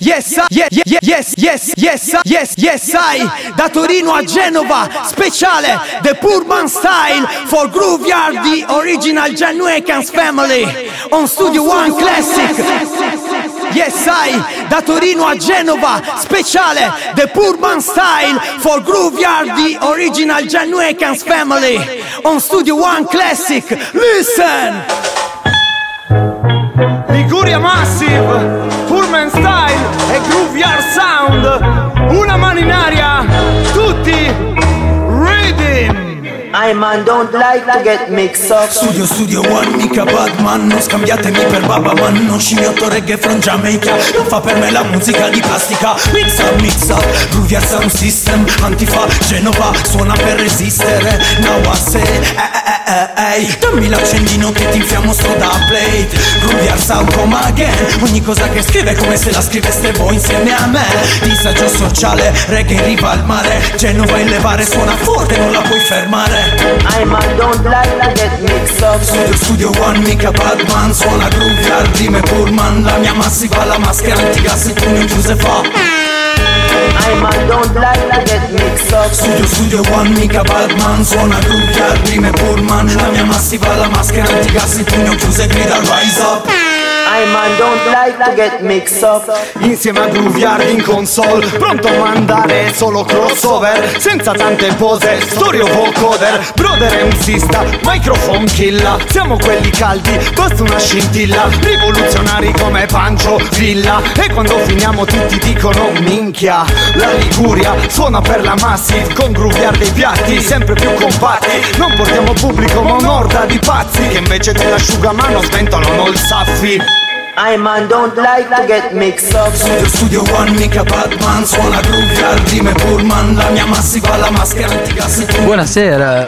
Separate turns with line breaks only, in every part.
yes, yes, yes, yes, yes, yes, yes, I. Da Torino a Genova, speciale The Pullman Style for Grooveyard, the original Genuecans family. On Studio One Classic. Yes I, da Torino a Genova, speciale The Pullman Style for Grooveyard, the original Genuecans family. On Studio One Classic. Listen!
Liguria Massive! Pullman Style e Groove Yard Sound. Una mano in aria, tutti reading.
I man don't like to get mixed up.
Studio Studio One, mica Batman. Non scambiatemi per Baba Man. Non scimmioto reggae from Jamaica. Non fa per me la musica di plastica. Mix up, mix up. Groovia Sound System. Antifa, Genova Suona per resistere. Now I say eh, eh, eh, eh, Dammi l'accendino che ti infiammo sto da plate. Groovia Sound come again. Ogni cosa che scrive è come se la scriveste voi insieme a me. Disagio sociale, reggae in riva al mare. Genova in levare suona forte non la puoi fermare
I man don't like to get mixed up.
Studio Studio One, mica Batman Suona groove rime Pullman La mia massiva, la maschera antigas Il pugno chiuso e fa.
I man don't like to get mixed
Studio Studio One, mica Batman Suona groove al rime Pullman La mia massiva, la maschera antigas Il pugno chiuso e grida rise up.
I man don't like to get mixed up.
Insieme a Groove Yard in console, pronto a mandare solo crossover Senza tante pose, storia o vocoder. Brother MCista, microphone killa Siamo quelli caldi, basta una scintilla. Rivoluzionari come Pancio Villa E quando finiamo tutti dicono minchia La Liguria suona per la Massive Con Groove Yard dei piatti sempre più compatti Non portiamo pubblico ma un'orda di pazzi Che invece dell'asciugamano sventolano il saffi
I man don't like to get mixed up
Studio Studio One, mica Batman Suona groove al rime Pullman La mia massiva, la maschera antigas
Buonasera.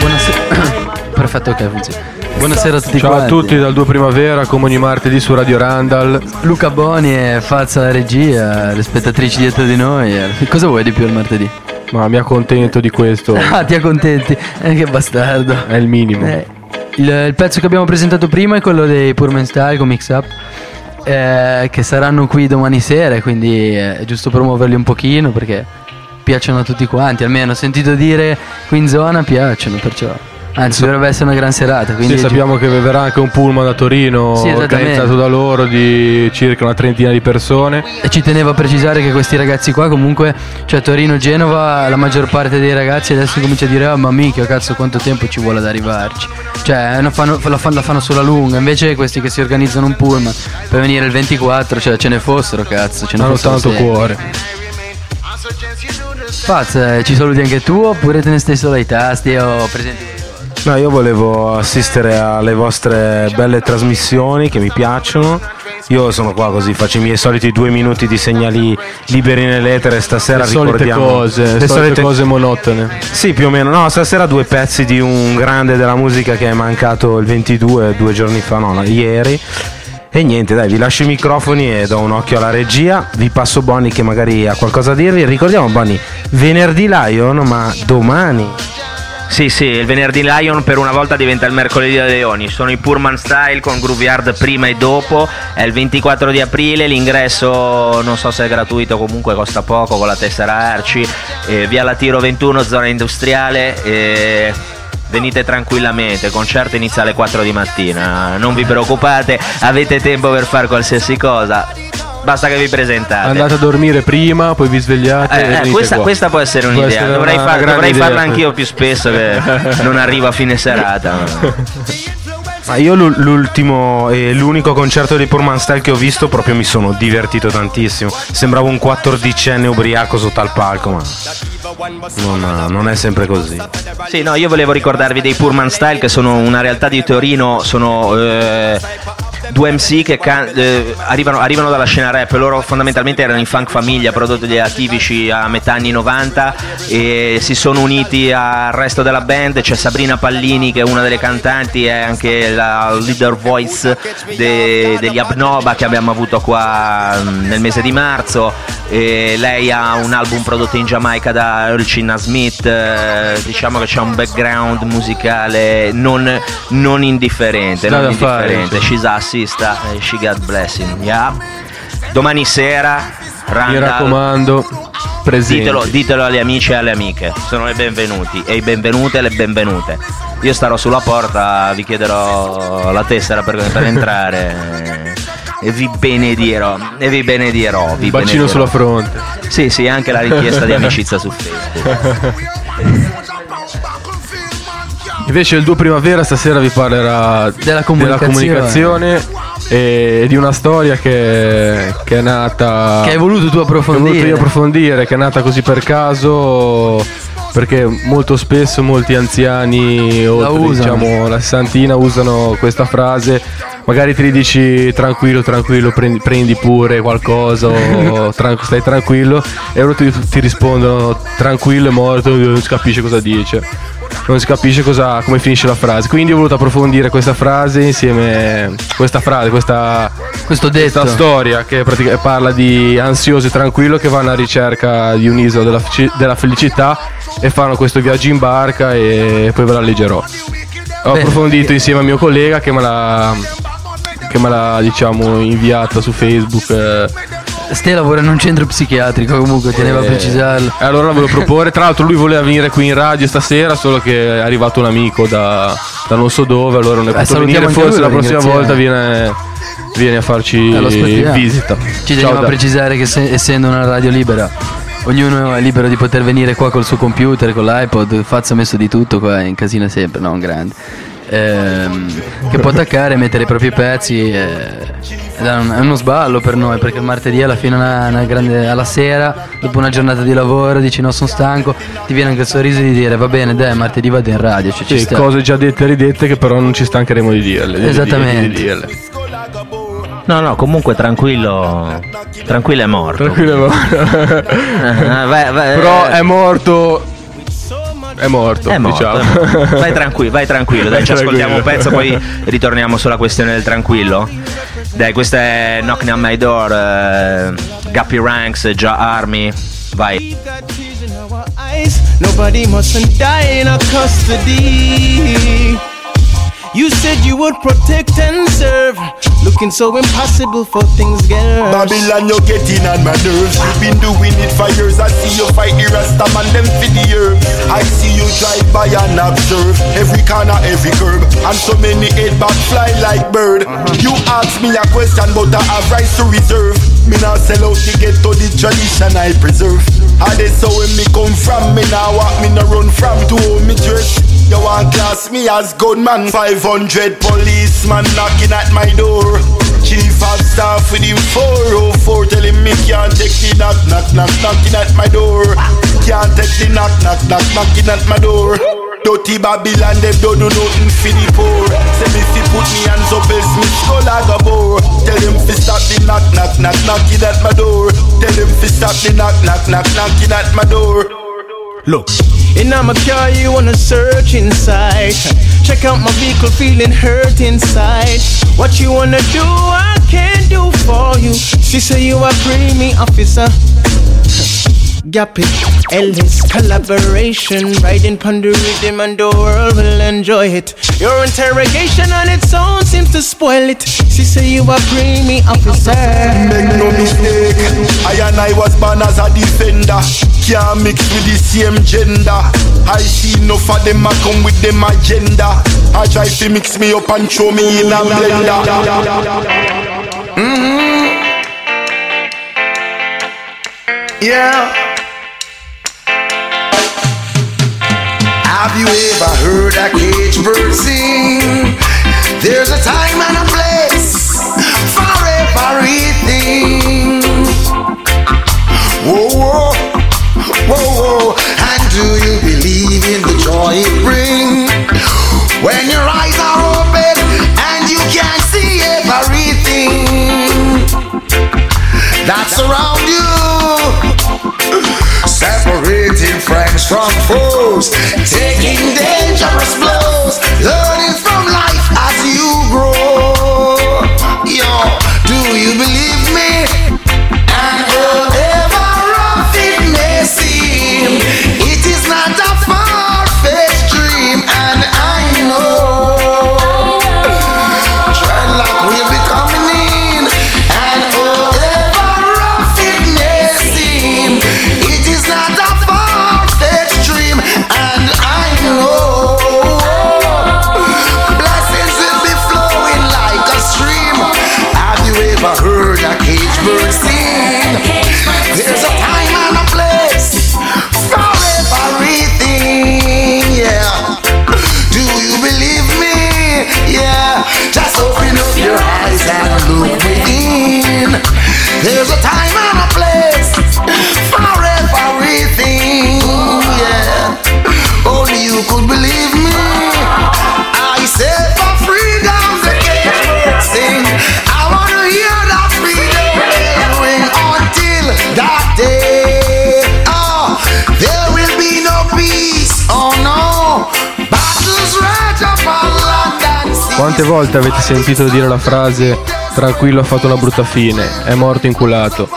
Buonasera. Perfetto, ok, funziona. Buonasera a tutti
Ciao a
quanti.
tutti dal 2 Primavera, come ogni martedì su Radio Randall.
Luca Boni e Fazza la regia, le spettatrici dietro di noi. Cosa vuoi di più il martedì?
Ma mi accontento di questo,
Ah, ti accontenti? Eh, che bastardo.
è il minimo.
Eh, il, il pezzo che abbiamo presentato prima è quello dei Purman Style con Mix Up. eh, che saranno qui domani sera, quindi eh, è giusto promuoverli un pochino perché piacciono a tutti quanti. Almeno sentito dire qui in zona piacciono, perciò. Anzi, dovrebbe essere una gran serata. Quindi
Sì, sappiamo che verrà anche un pullman da Torino
Sì,
organizzato da loro di circa una trentina di persone.
E ci tenevo a precisare che questi ragazzi qua comunque, cioè Torino-Genova, la maggior parte dei ragazzi adesso comincia a dire ah ma mica cazzo quanto tempo ci vuole ad arrivarci. Cioè non fanno- la, fanno, la fanno sulla lunga, invece questi che si organizzano un pullman per venire il 24, cioè ce ne fossero cazzo, ce ne
Hanno tanto
sei.
cuore.
Faz, eh, ci saluti anche tu oppure te ne stai solo ai tasti o presenti?
No, io volevo assistere alle vostre belle trasmissioni che mi piacciono. Io sono qua così, faccio i miei soliti due minuti di segnali liberi nell'etere. Stasera
Le solite
ricordiamo
cose,
le
le solite
solite
cose monotone.
Sì, più o meno. No, stasera due pezzi di un grande della musica che è mancato il 22, due giorni fa, no, no, ieri. E niente, dai, vi lascio i microfoni e do un occhio alla regia. Vi passo Bonnie che magari ha qualcosa da dirvi. Ricordiamo Bonnie, venerdì Lion, ma domani.
Sì, sì, il venerdì Lion per una volta diventa il mercoledì da Leoni. Sono i Purman Style con Groove Yard prima e dopo. È il 24 di aprile. L'ingresso non so se è gratuito, comunque costa poco con la tessera Arci. Eh, via Latiro 21, zona industriale. eh, Venite tranquillamente, il concerto inizia alle 4 di mattina, non vi preoccupate, avete tempo per fare qualsiasi cosa, basta che vi presentate.
Andate a dormire prima, poi vi svegliate.
Eh, eh, questa,
qua.
questa può essere
Può
un'idea.
essere
dovrei,
una
far- dovrei
idea.
farla anch'io più spesso che non arrivo a fine serata.
Ma io l'u- l'ultimo e l'unico concerto dei Purman Style che ho visto proprio mi sono divertito tantissimo. Sembravo un quattordicenne ubriaco sotto al palco, ma non, non è sempre così.
Sì, no, io volevo ricordarvi dei Purman Style che sono una realtà di Torino, sono eh, due MC che can- eh, arrivano, arrivano dalla scena rap, loro fondamentalmente erano in funk famiglia, prodotti atipici a metà anni 90 e si sono uniti al resto della band, c'è Sabrina Pallini che è una delle cantanti, è anche la leader voice de- degli Abnoba che abbiamo avuto qua mm, nel mese di marzo, e lei ha un album prodotto in Giamaica da Earl Smith, eh, diciamo che c'è un background musicale non, non indifferente, non
da fare,
indifferente.
insomma.
She's a sister, eh, she got blessing, yeah. domani sera,
Mi
Randall,
raccomando, presenti.
ditelo, ditelo agli amici e alle amiche, sono le benvenuti e i benvenute e le benvenute. Io starò sulla porta, vi chiederò la tessera per, per entrare e vi benedirò, e vi benedirò. Vi
Un bacino
benedirò.
sulla fronte.
Sì, sì, anche la richiesta di amicizia su Facebook.
Invece il duo primavera stasera vi parlerà
Della comunicazione.
comunicazione e di una storia che, che è nata...
Che hai voluto tu
che ho voluto
approfondire.
io approfondire, che è nata così per caso, perché molto spesso molti anziani, oltre
usano.
diciamo la sessantina, usano questa frase. Magari ti dici tranquillo, tranquillo, prendi, prendi pure qualcosa, o tran- stai tranquillo, e loro ti, ti rispondono tranquillo è morto, non si capisce cosa dice. Non si capisce cosa, come finisce la frase. Quindi ho voluto approfondire questa frase insieme. Questa frase, questa, questa storia che pratica- parla di ansioso e tranquillo che vanno a ricerca di un'isola della, della felicità e fanno questo viaggio in barca e poi ve la leggerò. Ho approfondito insieme a mio collega che me l'ha, che me l'ha diciamo inviata su Facebook. eh,
Ste lavora in un centro psichiatrico, comunque teneva a
eh,
precisarlo.
E allora la volevo proporre. Tra l'altro lui voleva venire qui in radio stasera, solo che è arrivato un amico da, da non so dove, allora non è potuto
salutiamo
venire. Forse la prossima volta viene, viene a farci
Eh,
visita.
Ci teniamo a precisare che se- essendo una radio libera, ognuno è libero di poter venire qua col suo computer, con l'iPod, Fazio ha messo di tutto qua, in casina sempre, no? Un grande. Ehm, che può attaccare, mettere i propri pezzi. eh, ed è, un- è uno sballo per noi perché martedì alla fine una, una grande, alla sera, dopo una giornata di lavoro, dici no, sono stanco, ti viene anche il sorriso di dire va bene, dai, martedì vado in radio, cioè, ci
Sì, cose già dette e ridette che però non ci stancheremo di dirle. di- di-
Esattamente.
di dirle.
No, no, comunque tranquillo. Tranquillo è morto.
Tranquillo.
Ah, vai- vai-
però è morto. È morto,
È morto,
diciamo.
è morto. Vai tranquillo, vai tranquillo, dai,
Vai
ci ascoltiamo un
tranquillo.
pezzo, poi ritorniamo sulla questione del tranquillo. Dai, questa è Knocking on My Door, eh, Guppy Ranks, Già Army. Vai.
Nobody mustn't die in our custody. You said you would protect and serve. Looking so impossible for things get worse.
Babylon, you're getting on my nerves. You've been doing it for years. I see you fight the Rasta man, them for the herb. I see you drive by and observe every corner, every curb, and so many head back fly like bird. Uh-huh. You ask me a question, but I have rights to reserve. Me now sell out to get to the tradition I preserve. I they so when me come from, me now walk me no run from to home me dress. You want class me as gunman? 500 policeman knocking at my door. Chief of staff with him 404 Telling me can't take the knock knock knock knocking at my door. Can't take the knock knock knock knocking at my door. Dirty Babylon, them don't do nothing for the poor. Say me fi put me hands up else me skull I go bore. Tell them fi stop the knock knock knock knocking at my door. Tell them fi stop the knock knock knock knocking at my door. Look
In my car, you wanna search inside. Check out my vehicle, feeling hurt inside. What you wanna do, I can do for you. She say you a me officer. Gap it, collaboration, riding pon the rhythm and the world will enjoy it. Your interrogation on its own seems to spoil it. She say you a me officer.
Make no mistake, I and I was born as a defender. Can't mix with the same gender. I see enough of them, I come with them agenda. I try to mix me up and throw me in a blender. Mhm. Yeah. Have you ever heard a cage bird sing? There's a time and a place for everything. Whoa, whoa, whoa, whoa. And do you believe in the joy it brings? When your eyes are open and you can see everything that's around you. Separating friends from foes, taking dangerous blows, learning from
time and a place for everything. Yeah, only you could believe me. I said for freedom the cage sing. I wanna hear that freedom ring until that day. Oh, there will be no peace. Oh no, battles rage upon sea.
Quante volte avete sentito dire la frase tranquillo ha fatto una brutta fine, è morto inculato?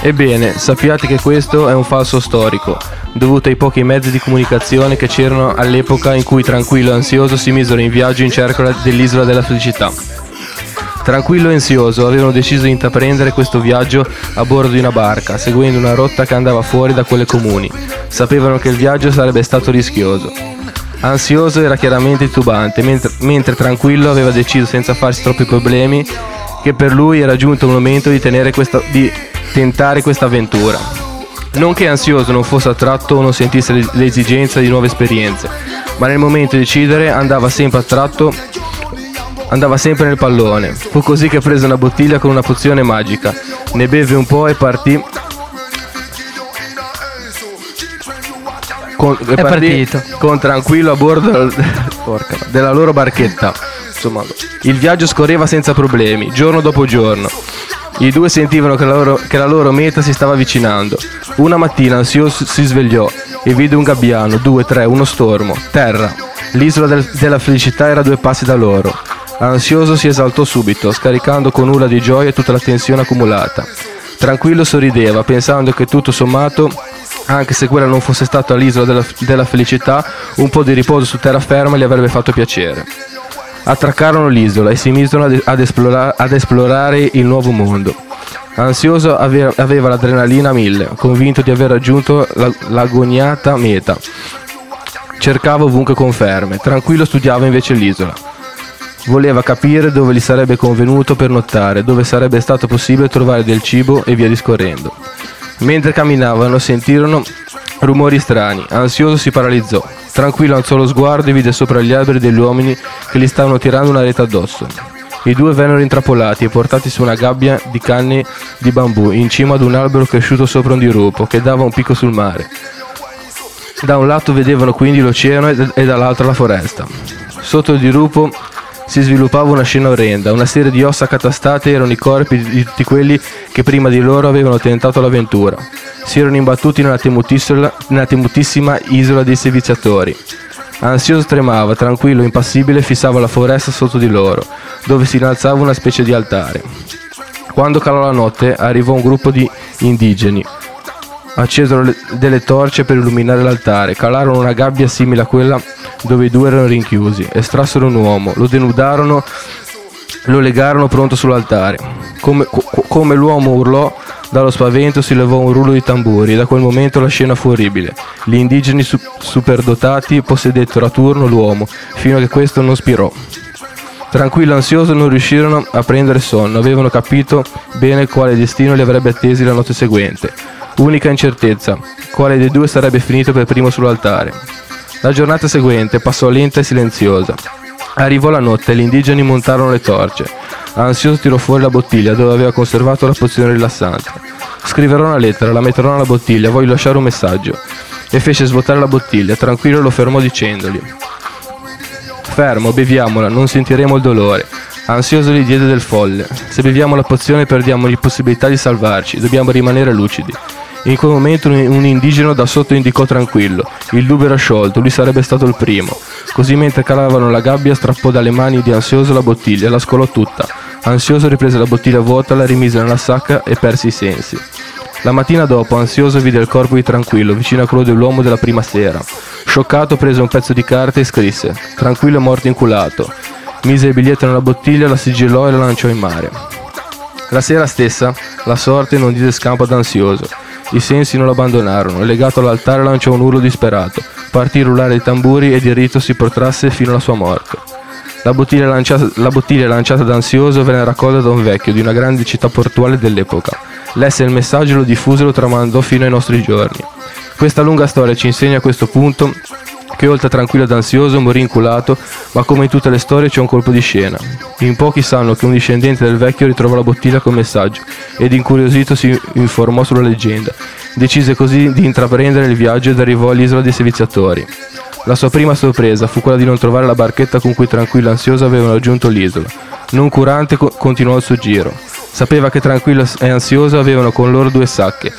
Ebbene, sappiate che questo è un falso storico, dovuto ai pochi mezzi di comunicazione che c'erano all'epoca in cui Tranquillo e Ansioso si misero in viaggio in cerca dell'isola della felicità. Tranquillo e ansioso avevano deciso di intraprendere questo viaggio a bordo di una barca, seguendo una rotta che andava fuori da quelle comuni. Sapevano che il viaggio sarebbe stato rischioso. Ansioso era chiaramente titubante, mentre, mentre Tranquillo aveva deciso senza farsi troppi problemi che per lui era giunto il momento di, questa- di tentare questa avventura. Non che Ansioso non fosse attratto o non sentisse l'es- l'esigenza di nuove esperienze, ma nel momento di decidere andava sempre attratto andava sempre nel pallone. Fu così che prese una bottiglia con una pozione magica, ne beve un po' e partì. Con,
È partito.
con tranquillo a bordo porca, della loro barchetta. Insomma, il viaggio scorreva senza problemi, giorno dopo giorno. I due sentivano che la, loro, che la loro meta si stava avvicinando. Una mattina ansioso si svegliò e vide un gabbiano, due, tre, uno stormo, terra. L'isola del- della felicità era a due passi da loro. Ansioso si esaltò subito, scaricando con urla di gioia tutta la tensione accumulata. Tranquillo sorrideva, pensando che tutto sommato, anche se quella non fosse stata l'isola della, della felicità, un po' di riposo su terraferma gli avrebbe fatto piacere. Attraccarono l'isola e si misero ad, ad esplora- ad esplorare il nuovo mondo. Ansioso ave- aveva l'adrenalina a mille, convinto di aver raggiunto la- l'agoniata meta. Cercava ovunque conferme, tranquillo studiava invece l'isola. Voleva capire dove gli sarebbe convenuto per nottare, dove sarebbe stato possibile trovare del cibo e via discorrendo. Mentre camminavano sentirono rumori strani, ansioso si paralizzò. Tranquillo alzò lo sguardo e vide sopra gli alberi degli uomini che gli stavano tirando una rete addosso. I due vennero intrappolati e portati su una gabbia di canne di bambù in cima ad un albero cresciuto sopra un dirupo che dava un picco sul mare. Da un lato vedevano quindi l'oceano e, dall'altro la foresta. Sotto il dirupo si sviluppava una scena orrenda, una serie di ossa catastate erano i corpi di tutti quelli che prima di loro avevano tentato l'avventura. Si erano imbattuti nella nella temutissima isola dei seviziatori. Ansioso tremava, tranquillo, impassibile, fissava la foresta sotto di loro, dove si innalzava una specie di altare. Quando calò la notte, arrivò un gruppo di indigeni. Accesero le- delle torce per illuminare l'altare, calarono una gabbia simile a quella dove i due erano rinchiusi, estrassero un uomo, lo denudarono, lo legarono pronto sull'altare. Come, co- come l'uomo urlò, dallo spavento si levò un rullo di tamburi e da quel momento la scena fu orribile. Gli indigeni su- superdotati possedettero a turno l'uomo, fino a che questo non spirò. Tranquillo e ansioso non riuscirono a prendere sonno, avevano capito bene quale destino li avrebbe attesi la notte seguente. Unica incertezza, quale dei due sarebbe finito per primo sull'altare. La giornata seguente passò lenta e silenziosa. Arrivò la notte e gli indigeni montarono le torce. Ansioso tirò fuori la bottiglia dove aveva conservato la pozione rilassante. Scriverò una lettera, la metterò nella bottiglia, voglio lasciare un messaggio. E fece svuotare la bottiglia, tranquillo lo fermò dicendogli Fermo, beviamola, non sentiremo il dolore. Ansioso gli diede del folle. Se beviamo la pozione perdiamo l'impossibilità di salvarci, dobbiamo rimanere lucidi. In quel momento un indigeno da sotto indicò tranquillo. Il dubbio era sciolto, lui sarebbe stato il primo. Così mentre calavano la gabbia strappò dalle mani di Ansioso la bottiglia e la scolò tutta. Ansioso riprese la bottiglia vuota, la rimise nella sacca e perse i sensi. La mattina dopo, ansioso, vide il corpo di Tranquillo vicino a quello dell'uomo della prima sera. Scioccato, prese un pezzo di carta e scrisse: Tranquillo è morto inculato. Mise il biglietto nella bottiglia, la sigillò e la lanciò in mare. La sera stessa, la sorte non diede scampo ad ansioso. I sensi non lo abbandonarono e legato all'altare lanciò un urlo disperato. Partì a rullare i tamburi il rito si protrasse fino alla sua morte. La bottiglia, lanciata, la bottiglia lanciata da ansioso venne raccolta da un vecchio di una grande città portuale dell'epoca. Lesse il messaggio, lo diffuse e lo tramandò fino ai nostri giorni. Questa lunga storia ci insegna a questo punto che oltre a tranquillo ed ansioso morì inculato, ma come in tutte le storie c'è un colpo di scena. In pochi sanno che un discendente del vecchio ritrovò la bottiglia con messaggio ed incuriosito si informò sulla leggenda. Decise così di intraprendere il viaggio ed arrivò all'isola dei seviziatori. La sua prima sorpresa fu quella di non trovare la barchetta con cui tranquillo e ansioso avevano raggiunto l'isola. Non curante co- continuò il suo giro. Sapeva che tranquillo e ansioso avevano con loro due sacche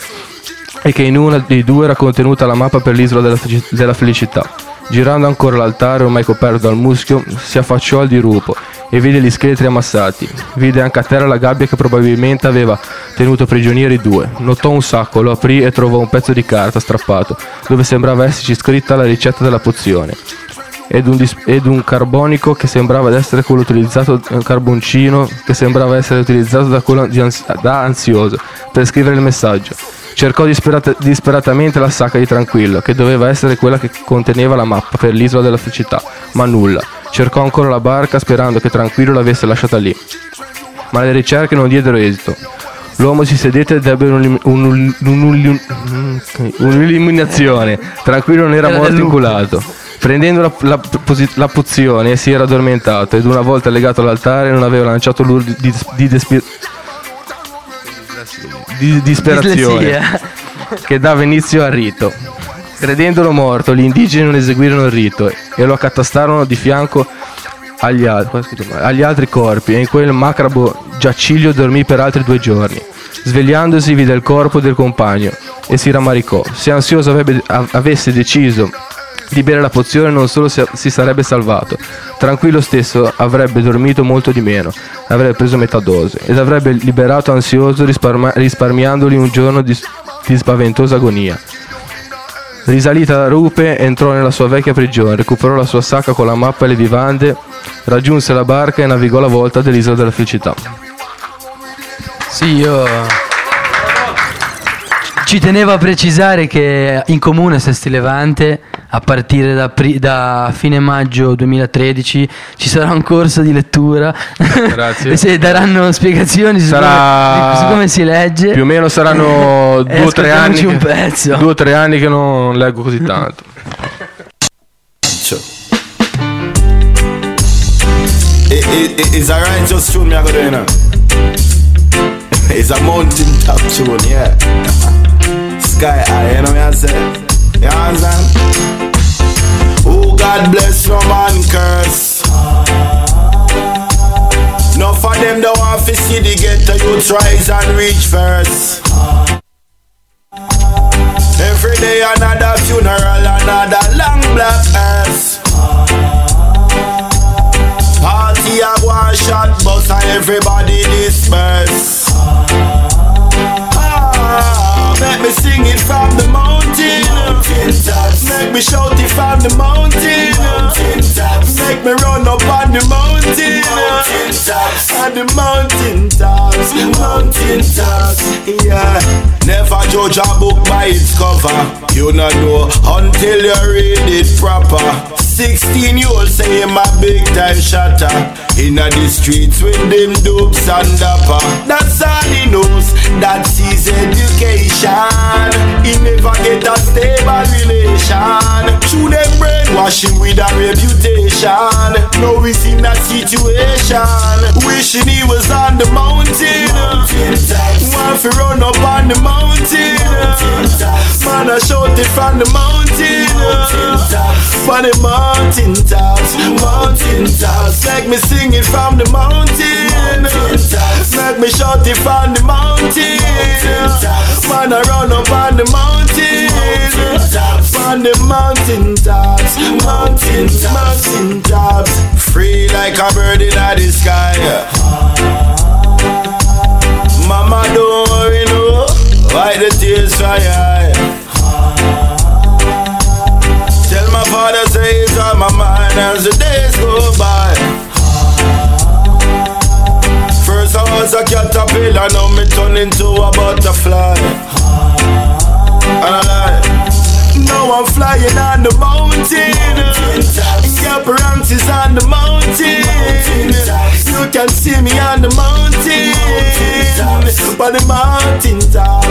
e che in una dei due era contenuta la mappa per l'isola della, della felicità. Girando ancora l'altare, ormai coperto dal muschio, si affacciò al dirupo e vide gli scheletri ammassati. Vide anche a terra la gabbia che probabilmente aveva tenuto prigionieri due. Notò un sacco, lo aprì e trovò un pezzo di carta strappato, dove sembrava esserci scritta la ricetta della pozione. Ed un, dis- ed un carbonico che sembrava essere quello utilizzato, un carboncino che sembrava essere utilizzato da, quello di ans- da ansioso per scrivere il messaggio. Cercò disperata- disperatamente la sacca di Tranquillo, che doveva essere quella che conteneva la mappa per l'isola della felicità, ma nulla. Cercò ancora la barca sperando che Tranquillo l'avesse lasciata lì. Ma le ricerche non diedero esito. L'uomo si sedette ed ebbe un- un'illuminazione. Tranquillo non era
Era
morto inculato. Prendendo la, la, la pozione si era addormentato ed una volta legato all'altare non aveva lanciato l'urlo di, di, despi- di disperazione che dava inizio al rito. Credendolo morto, gli indigeni non eseguirono il rito e lo accatastarono di fianco agli, al- agli altri corpi e in quel macabro giaciglio dormì per altri due giorni. Svegliandosi vide il corpo del compagno e si rammaricò. Se ansioso avrebbe- av- avesse deciso di bere la pozione non solo si, sarebbe salvato, tranquillo stesso avrebbe dormito molto di meno, avrebbe preso metà dose ed avrebbe liberato ansioso risparma- risparmiandogli un giorno di, di spaventosa agonia. Risalita la rupe, entrò nella sua vecchia prigione, recuperò la sua sacca con la mappa e le vivande, raggiunse la barca e navigò la volta dell'isola della felicità.
Sì, io ci tenevo a precisare che in comune Sesti Levante a partire da, pri- da fine maggio 2013 ci sarà un corso di lettura
Grazie.
e se daranno spiegazioni su,
Sarà-
come, su come si legge
Più o meno saranno due o tre anni.
un
che-
pezzo.
Due o tre anni che non leggo così tanto.
It, it, it- it's a righteous tune me I go do, you know. It's a mountain top tune, yeah. Sky high, you know what I say? You understand? Oh, God bless no man curse. No for them that want to see the ghetto youth rise and reach first. Every day another funeral, another long black hearse. Party a one shot and everybody disperse. Make me sing it from the mountain. Make me shout it from the mountain. Make me run up on the mountain. On the mountain tops, mountain tops. Yeah, never judge a book by its cover. You not know until you read it proper. 16 year old say him a big time shatter Inna the streets with them dopes and dapper That's all he knows, that's his education. He never get a stable relation. Through them brainwash him with a reputation. Now he's in a situation. Wishing he was on the mountain. Want to run up on the mountain. Man I shout it from the mountain. From the mountain tops, mountain tops. Make me sing it from the mountain. Make me shout it from the mountain. Man I run up on the mountain. On the mountain tops, mountain mountain tops. Free like a bird in the sky Mama don't worry no. Wipe the tears eye caterpillar, now me turn into a butterfly And I now I'm flying on the mountain. Get branches on the mountain. You can see me on the mountain. But the mountain tops,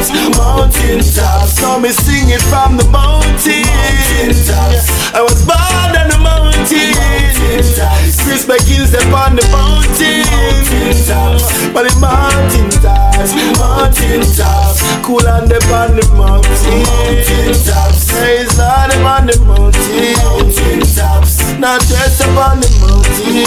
mountain tops. Now me sing it from the mountain. mountain I was born on the mountain. on the mountain tops, on the mountain tops, mountain tops. Cool on the on the mountain tops. Praise on the the mountain tops. Not just up on the mountain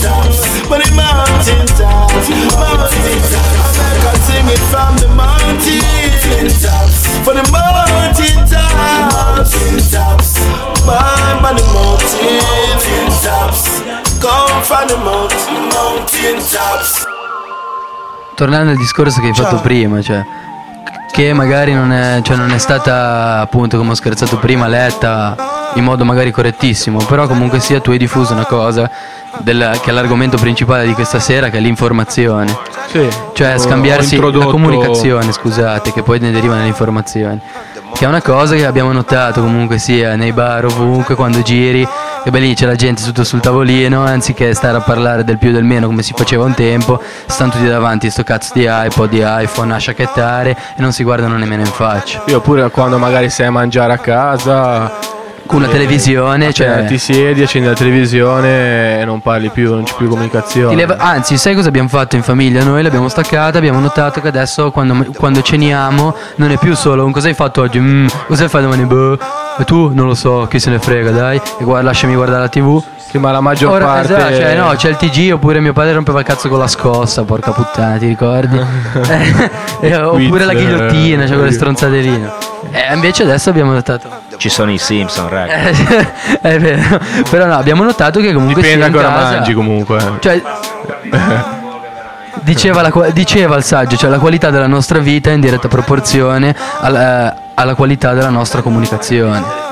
tops, but the mountain tops, mountain tops. Can sing it from the mountain tops, for the mountain tops, tops. Man, on the mountain tops. Come from the mountain, mountain tops.
Tornando al discorso che hai fatto prima, cioè che magari non è, cioè, non è stata appunto come ho scherzato prima letta in modo magari correttissimo, però comunque sia tu hai diffuso una cosa del- che è l'argomento principale di questa sera che è l'informazione.
Sì.
Cioè scambiarsi
ho
la
introdotto-
comunicazione, scusate, che poi ne derivano le informazioni. Che è una cosa che abbiamo notato comunque sia nei bar ovunque quando giri, che beh lì c'è la gente tutto sul tavolino, anziché stare a parlare del più e del meno come si faceva un tempo, stanno tutti davanti sto cazzo di iPod, di iPhone a sciacchettare e non si guardano nemmeno in faccia.
Io pure quando magari sei a mangiare a casa
Con una
eh,
televisione,
cioè, ti siedi, accendi la televisione e non parli più, non c'è più comunicazione.
Leva- anzi, sai cosa abbiamo fatto in famiglia? Noi l'abbiamo staccata, abbiamo notato che adesso quando, quando ceniamo non è più solo un cosa hai fatto oggi? Mm, cosa fai domani? Boh. E tu? Non lo so, chi se ne frega, dai. E guarda, lasciami guardare la tv.
Sì, ma la maggior
Ora,
parte
esatto, cioè, no, c'è il TG oppure mio padre rompeva il cazzo con la scossa, porca puttana, ti ricordi? Eh, oppure la ghigliottina, cioè quelle stronzate lì. Eh, invece adesso abbiamo notato.
Ci sono i Simpson, raga.
è vero. Però no, abbiamo notato che comunque
Dipende
sia in
ancora
casa-
mangi comunque.
Cioè, diceva, la, qua- diceva il saggio, cioè la qualità della nostra vita è in diretta proporzione alla, alla qualità della nostra comunicazione.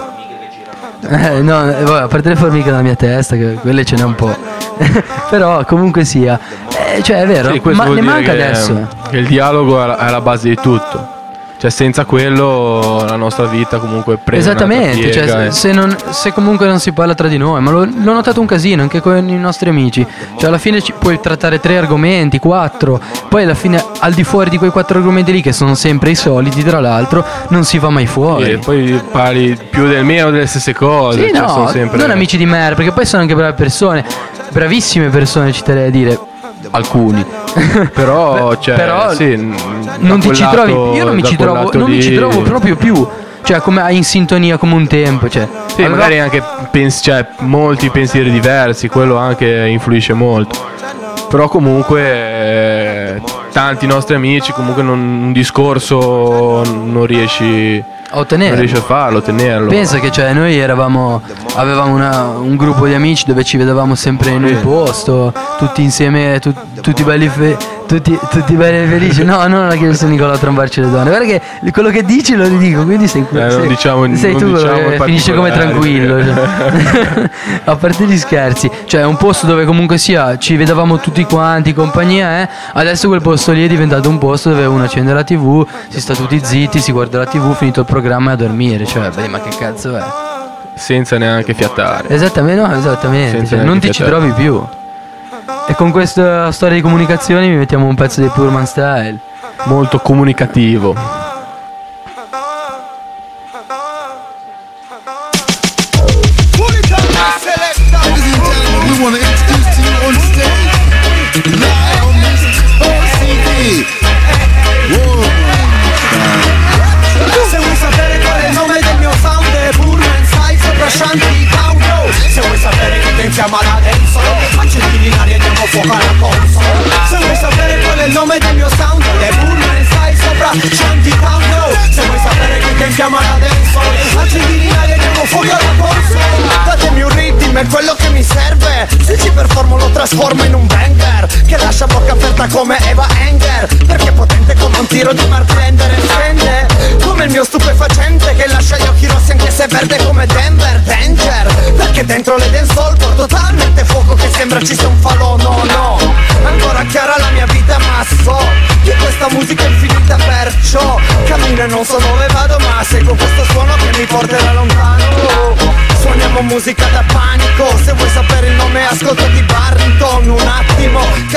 Eh, no, eh, vabbè, a parte le formiche nella mia testa, che quelle ce n'è un po'. Però comunque sia, eh, cioè è vero,
Sì, questo
ma
vuol
ne
dire
manca
che-
adesso.
Che il dialogo è la, è la base di tutto. Cioè, senza quello la nostra vita comunque prende
Esattamente, cioè,
e-
se non- se comunque non si parla tra di noi, ma l'ho, l'ho notato un casino anche con i nostri amici. Cioè, alla fine ci puoi trattare tre argomenti, quattro, poi alla fine, al di fuori di quei quattro argomenti lì, che sono sempre i soliti, tra l'altro, non si va mai fuori.
E poi parli più del meno delle stesse cose.
Sì,
cioè,
no,
sempre...
non amici di merda, perché poi sono anche brave persone, bravissime persone, ci terrei a dire. Alcuni.
Però, cioè,
Però
sì,
non ti ci trovi. Io non mi ci trovo, non mi ci trovo proprio più. Cioè, come in sintonia come un tempo. Cioè,
Sì,
Aveva-
magari anche pens- cioè, molti pensieri diversi, quello anche influisce molto. Però comunque eh, tanti nostri amici comunque non- un discorso non riesci
a ottenerlo.
Non riesci a farlo, a tenerlo.
Pensa che cioè, noi eravamo, avevamo una- un gruppo di amici dove ci vedevamo sempre in un posto, tutti insieme, tu- tutti belli fe- tutti, tutti belli e felici. No, no, non è che sono Nicola a trombarci le donne. Guarda che quello che dici lo dico, quindi sei,
Eh, non
sei,
diciamo-
sei
non
tu
diciamo
che
i
finisce come tranquillo. cioè. a parte gli scherzi, cioè è un posto dove comunque sia ci vedevamo tutti quanti, compagnia, eh. Adesso quel posto lì è diventato un posto dove uno accende la tv, si sta tutti zitti, si guarda la tv, finito il programma e a dormire. Cioè, beh, ma che cazzo è?
Senza neanche fiatare.
Esattamente, no, esattamente. Cioè, non ti ci
fiatare.
trovi più. E con questa storia di comunicazioni mi mettiamo un pezzo di Purman Style.
Molto comunicativo.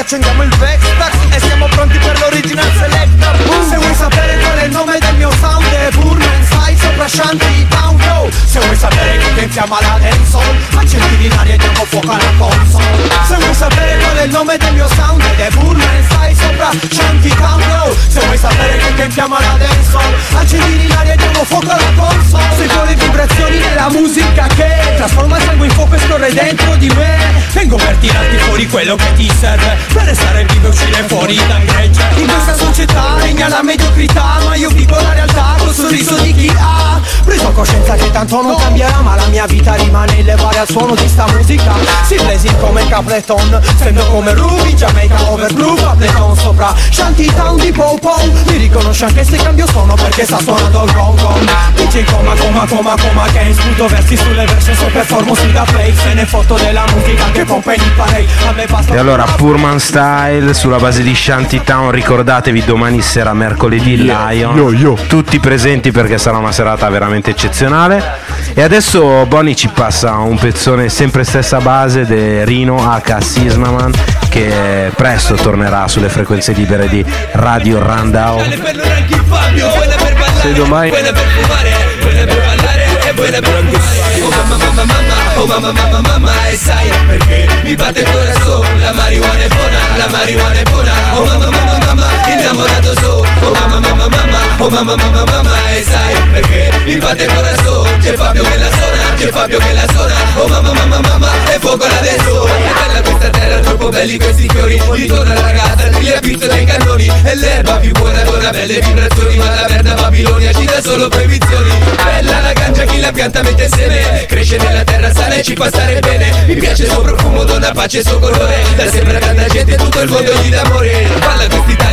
Accendiamo il Vextax E siamo pronti per l'original selecta Boom. Se vuoi sapere qual è il nome del mio sound È Burman Sai sopra Shanty Road Se vuoi sapere che ti infiamma la dancehall Accendi l'aria e
dopo fuoco alla console Se vuoi sapere qual è il nome del mio sound ed è Burman stai sopra Shanty Road Se vuoi sapere che tempiamo la dancehall Accendi in aria e diamo fuoco alla console Sento le vibrazioni della musica che Trasforma il sangue in fuoco e scorre dentro di me. Vengo per tirarti fuori quello che ti serve Per restare vivo e uscire fuori dal gregge In questa società regna la mediocrità Ma io vivo la realtà col sorriso di chi ha Preso coscienza che tanto non cambierà Ma la mia vita rimane elevare al suono di sta musica. Si blazing come Capleton Stendo come Ruby, Jamaica overgroove Capleton sopra. Shanty Town di Pow Pow Mi riconosce anche se cambio suono perché sta suonando il gong gong Dice coma coma coma coma che sputo versi sulle verse So performo su da play. Se ne foto della musica che pompa in parei A me basta
E allora Purman Style sulla base di Shantytown, ricordatevi domani sera mercoledì Lion. Tutti presenti perché sarà una serata veramente eccezionale. E adesso Bonnie ci passa un pezzone sempre stessa base di Rino H. Sismaman che presto tornerà sulle frequenze libere di Radio Randao.
Se domani.
Oh mamma mamma mamma, oh mamma mamma mamma e sai perché mi batte il corazon, la marijuana è buona, la marijuana è buona. Oh mamma mamma, innamorato so. Oh mamma mamma mamma, oh mamma mamma mamma e sai perché mi il corazon, c'è Fabio che la suona, c'è Fabio che la suona. Oh mamma mamma mamma, e fuoco adesso. È bella questa terra, troppo belli questi fiori. Ritorna la ragazza, qui ha dai cannoni e l'erba più buona dona belle vibrazioni, ma la merda Babilonia ci dà solo proibizioni. Bella la ganja, chi la pianta mette insieme, cresce nella terra, sale e ci fa stare bene. Mi piace il suo profumo, donna pace e suo colore. Da sempre tanta gente, tutto il mondo gli dà amore. Balla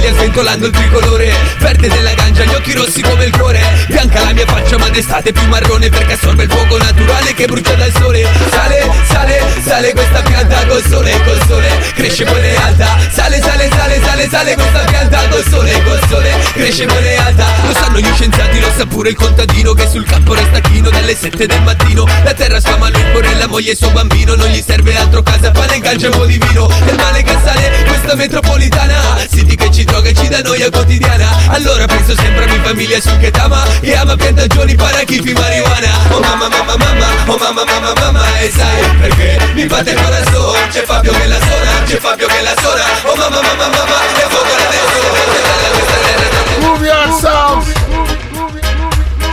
quest'Italia sventolando il tricolore. Verde della ganja, gli occhi rossi come il cuore. Bianca la mia faccia, ma d'estate più marrone perché assorbe il fuoco naturale che brucia dal sole. Sale, sale, sale questa pianta col sole, col sole. Cresce poi alta. Sale, sale, sale, sale, sale questa pianta col sole, col sole. Cresce poi alta. Lo sanno gli scienziati, lo sa pure il contadino che sul campo resta chino dalle 7 del mattino. La terra sfama lui pure la moglie e il suo bambino. Non gli serve altro casa, pane, ganja e un po' di vino. Il male che sale, questa metropolitana. Senti che ci e ci dà noia quotidiana. Allora penso sempre a mia famiglia sul che tama. E ama piantagioni, parachifi, marijuana. Oh mamma, mamma, mamma, oh mamma, mamma, mamma. E sai perché mi il corazon. C'è Fabio che la suona, c'è Fabio che la suona. Oh mamma, mamma, mamma, e fuoco adesso.
Move yourself.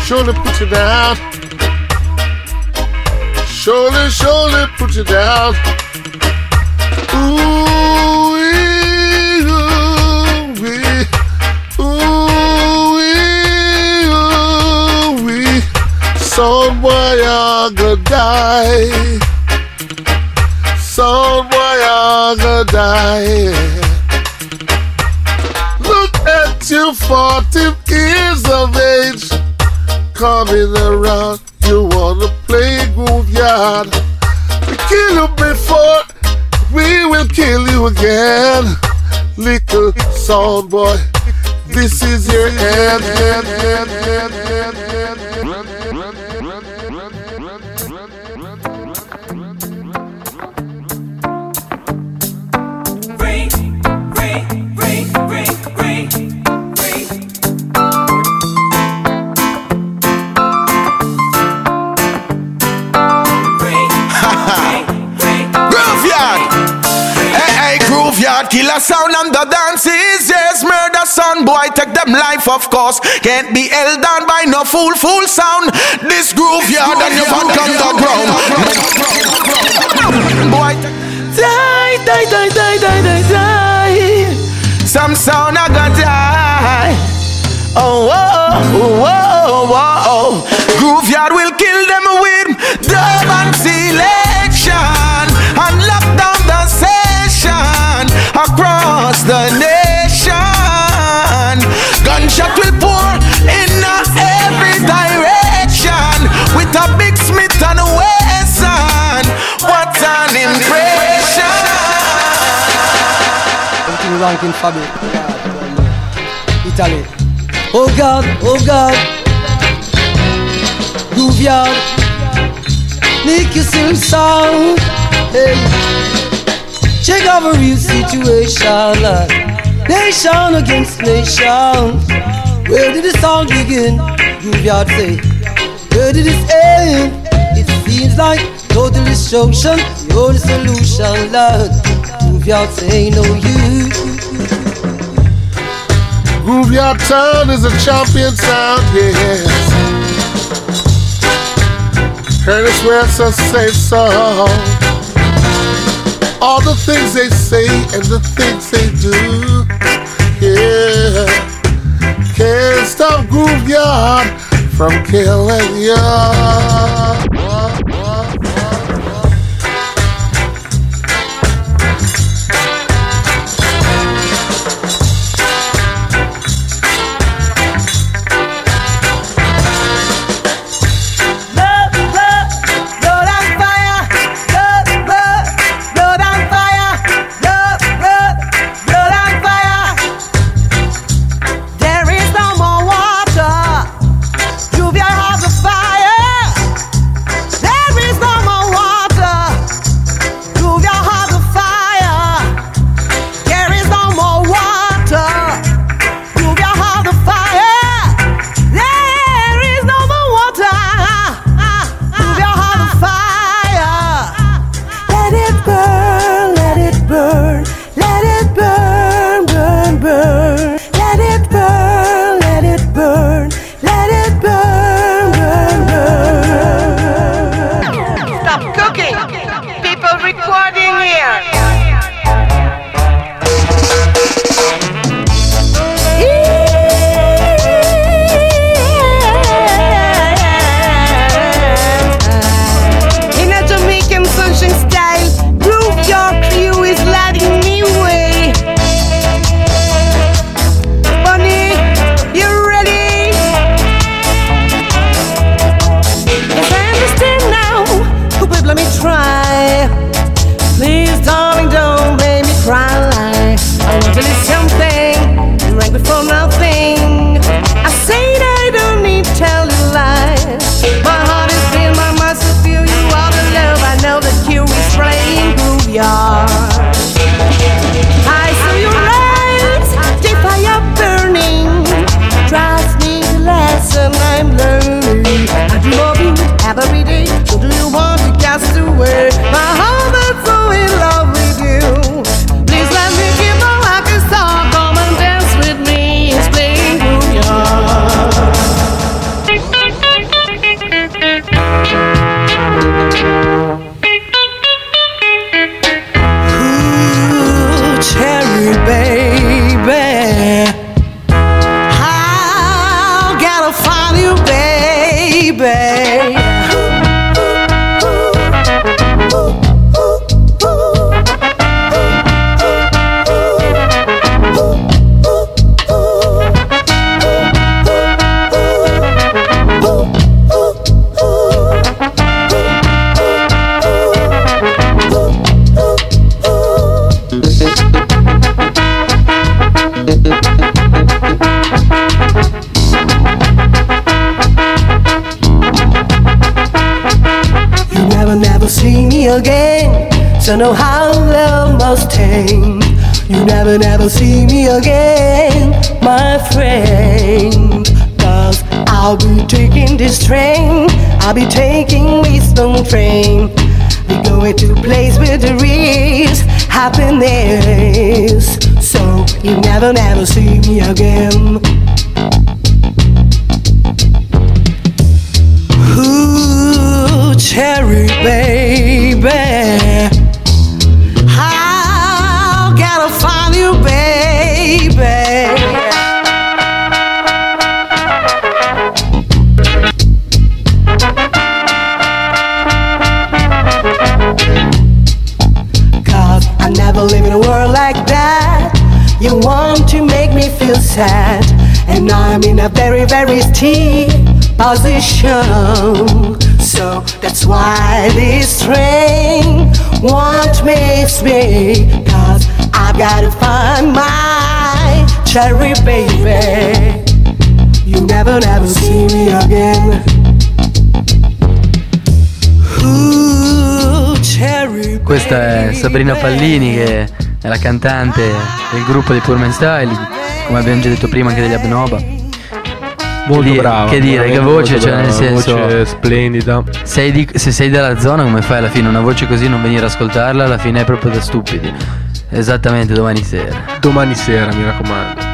Surely put you down. Surely, surely put you down. Ooh, Gonna die. Gonna die. Look at you, 40 years of age, coming around. You wanna play graveyard? We kill you before, we will kill you again. Little sound boy, this is your end, end, end, end,
Grooveyard. Killer sound and the dance dances. Yes, murder son. Boy, take them life, of course. Can't be held down by no fool, fool sound. This Grooveyard and you funk underground. Boy, die, die, die, die, die, die, die. Some sound I got die. Oh, oh, oh, oh, oh, the nation. Gunshot will pour in every direction. With a big Smith and Wesson. What an impression!
Continuo anche in Fabio. Italy. Oh God, oh God. You sing sound Hey Check out a real situation like Nation against nation Where did the song begin? Grooveyard say Where did it end? It seems like total destruction the solution, Lord. Your say no you.
Grooveyard Town is a champion sound, yes. Curtis West a safe song. All the things they say and the things they do, yeah. Can't stop Grooveyard from killing ya.
Know how love must tame. You never, never see me again, my friend. Cause I'll be taking this train. I'll be taking wisdom train. We going to a place where there is happiness. So you never, never see me again. A very, very steep position. So that's why this train won't miss me. Cause I've gotta find my cherry baby. You never, never see me again. Ooh, cherry
Questa è Sabrina Pallini che è la cantante del gruppo dei Pullman Style, come abbiamo già detto prima anche degli Abnoba.
Molto
dire,
brava.
Che dire, che voce, cioè nel senso...
Voce splendida.
Sei di- se sei della zona come fai alla fine? Una voce così non venire a ascoltarla alla fine è proprio da stupidi. Esattamente domani sera.
Domani sera, mi raccomando.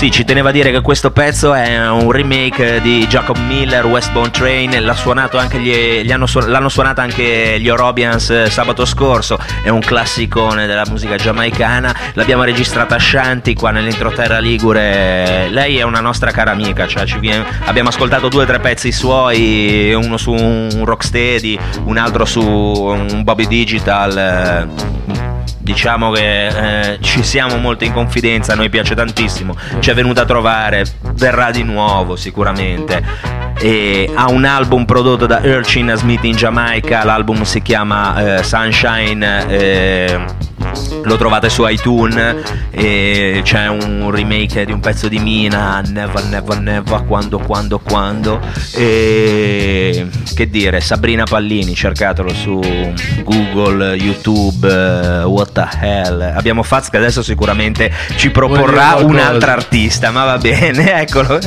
Sì, ci teneva a dire che questo pezzo è un remake di Jacob Miller, Westbone Train, l'ha suonato anche gli, gli hanno l'hanno suonata anche gli Orobians eh, sabato scorso, è un classicone della musica giamaicana, l'abbiamo registrata a Shanti qua nell'entroterra Ligure, lei è una nostra cara amica, cioè ci viene- abbiamo ascoltato due o tre pezzi suoi, uno su un Rocksteady, un altro su un Bobby Digital. Diciamo che eh, ci siamo molto in confidenza, a noi piace tantissimo, ci è venuta a trovare, verrà di nuovo sicuramente. E ha un album prodotto da Urchin Smith in Giamaica, l'album si chiama eh, Sunshine, eh, lo trovate su iTunes e c'è un remake di un pezzo di Mina, Never Never Never, quando quando quando. E che dire, Sabrina Pallini, cercatelo su Google, YouTube, eh, what the hell. Abbiamo Faz che adesso sicuramente ci proporrà un'altra artista, ma va bene, eccolo.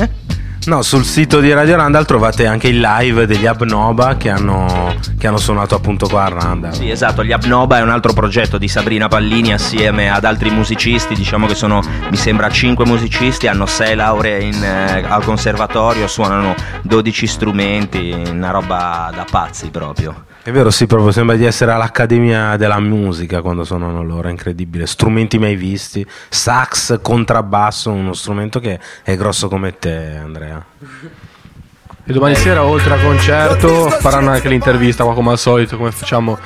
No, sul sito di Radio Randall trovate anche il live degli Abnoba che hanno, che hanno suonato appunto qua a Randall.
Sì, esatto, gli Abnoba è un altro progetto di Sabrina Pallini assieme ad altri musicisti, diciamo che sono, mi sembra, 5 musicisti, hanno 6 lauree in, eh, al conservatorio, suonano 12 strumenti, una roba da pazzi proprio.
È vero, sì, proprio sembra di essere all'Accademia della Musica quando suonano loro, è incredibile. Strumenti mai visti, sax, contrabbasso, uno strumento che è grosso come te, Andrea.
E domani sera, oltre al concerto, faranno anche l'intervista qua come al solito, come facciamo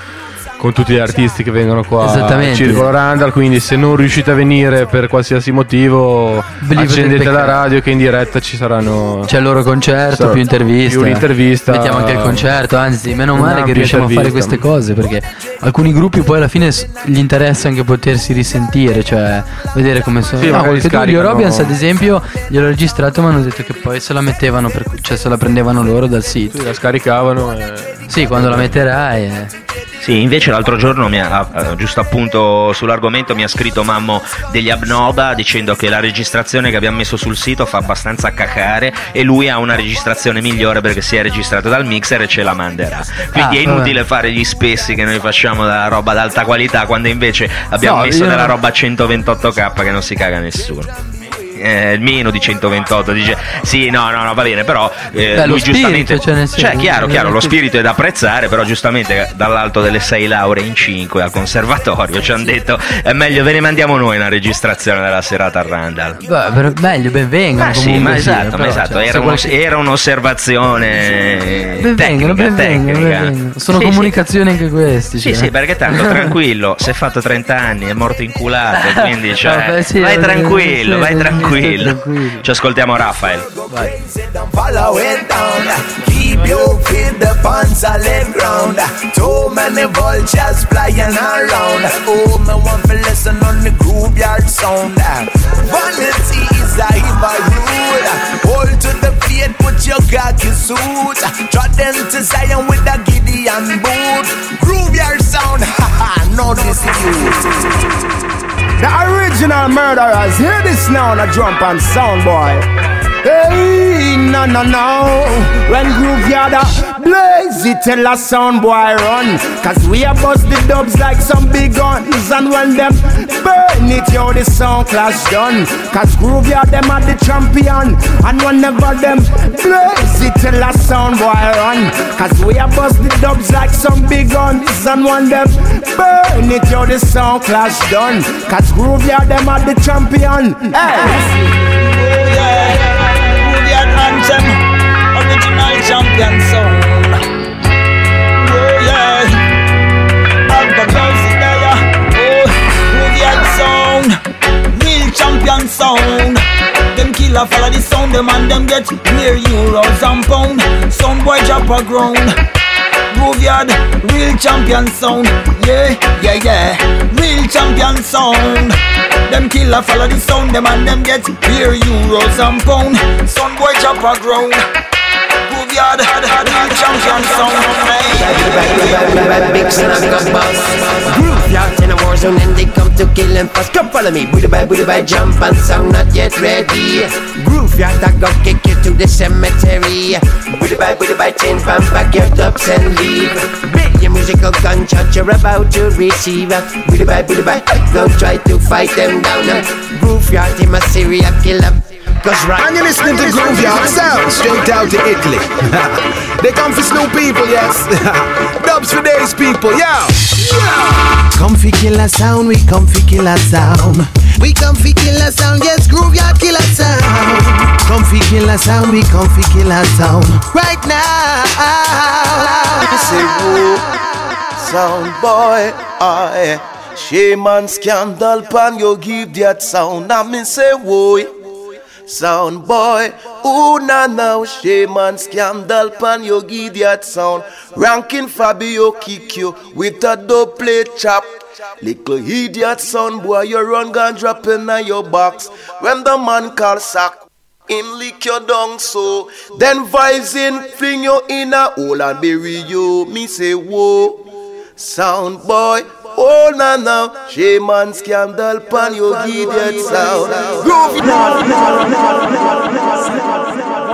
con tutti gli artisti che vengono qua
Esattamente.
al Circolo Randall. Quindi, se non riuscite a venire per qualsiasi motivo,
Ve li potete
accendete la radio che in diretta ci saranno.
C'è il loro concerto,
Sarà-
più interviste.
più un'intervista.
Mettiamo anche il concerto, anzi, meno male che riusciamo a fare queste cose perché alcuni gruppi poi alla fine gli interessa anche potersi risentire, cioè vedere come sono.
Sì,
no,
magari
perché tu, gli
scaricano-
Orobians ad esempio gliel'ho registrato ma hanno detto che poi se la mettevano, per, cioè se la prendevano loro dal sito.
la scaricavano.
Sì, quando la metterai. eh.
Sì, invece l'altro giorno, mi ha, giusto appunto sull'argomento, mi ha scritto Mammo degli Abnoba dicendo che la registrazione che abbiamo messo sul sito fa abbastanza cacare e lui ha una registrazione migliore perché si è registrato dal mixer e ce la manderà. Quindi
Ah,
è inutile fare gli spessi che noi facciamo della roba ad alta qualità quando invece abbiamo
No,
messo della roba a 128k che non si caga nessuno. Eh, meno di 128 dice sì no no no va bene però eh,
Beh,
lui giustamente
cioè,
cioè chiaro chiaro lo spirito è da apprezzare però giustamente dall'alto delle 6 lauree in 5 al conservatorio ci hanno detto è meglio ve ne mandiamo noi una registrazione della serata a Randall
Beh, meglio, ben vengano.
ma sì, ma esatto, ma
però,
esatto.
cioè,
Era, uno-
qualche-
era un'osservazione
Ben vengano,
tecnica.
Sono
Sì, sì.
comunicazioni anche questi.
Sì,
cioè.
sì, perché tanto tranquillo, si è fatto 30 anni, è morto inculato, quindi cioè,
Vabbè, sì,
vai tranquillo,
sì,
vai
sì,
tranquillo.
tranquillo.
Ci ascoltiamo Rafael.
Follow it down. Keep your feet upon solid ground. Too many vultures flying around. Oh, me want to listen on the graveyard sound. Vanity is a evil rule. Hold to the faith, put your khaki suit. Trot them to Zion with a Gideon boot. Graveyard sound, haha, no this is you.
The original murderers, hear this now on a drum and sound boy. Hey, no, no, no. When Grooveyard a it, tell a sound boy run. Cause we a bust the dubs like some big guns. And when them burn it, yo, the sound clash done. Cause Grooveyard them are the champion. And whenever them it, tell a sound boy run. Cause we a bust the dubs like some big guns. And when them burn it, yo, the sound clash done. Cause Grooveyard them are the champion. Hey.
Champion sound. Killer follow the sound, them and them get near euros and pound. Some boy drop a ground. Grooveyard, real champion sound. Yeah, yeah, yeah. Real champion sound. Them killer follow the sound, them and them get beer, euros and pound. Son boy chop a ground. Grooveyard, real champion sound.
Big son of zone and they come to kill and fuss. Come follow me, booty by booty by jump and sound not yet ready. Groove Graveyard, I go kick you to the cemetery. Bite, with the bite, change from back your dubs and leave. Big your musical gunshot you're about to receive. Bite, with the bite, don't try to fight them down. Groove Graveyard, him a serial killer. Cause right
And you're listening to Grooveyard Sound straight out to Italy. they come for Snoop people, yes. Dubs for days people, yeah.
Comfy killer sound, we comfy killer sound. We comfy killer sound, yes, Grooveyard killer sound. Comfy killer sound, we comfy killer sound. Right now.
say whoa, sound boy, I shame and scandal pan you give that sound. I me say whoa, sound boy, ooh na now oh, shame and scandal pan you give that sound. Ranking Fabio kick you with a double plate chop. Little idiot son boy, you run gun drop in your box. When the man call sack. Him lick your down so Then vibes in fling you in a hole and bury you Me say whoa Sound boy Oh na now Shame and scandal pan you idiot sound Groovy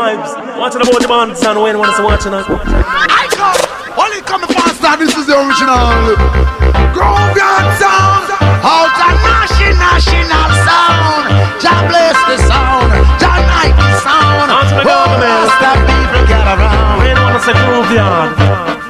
Vibes. Watching about the band sound when one is watching us.
I come. Only coming faster. This is the original. Grooveyard Sound. Out a national, national sound. God bless the sound. God night the sound.
On to the government.
Stop people get around.
When one is a graveyard.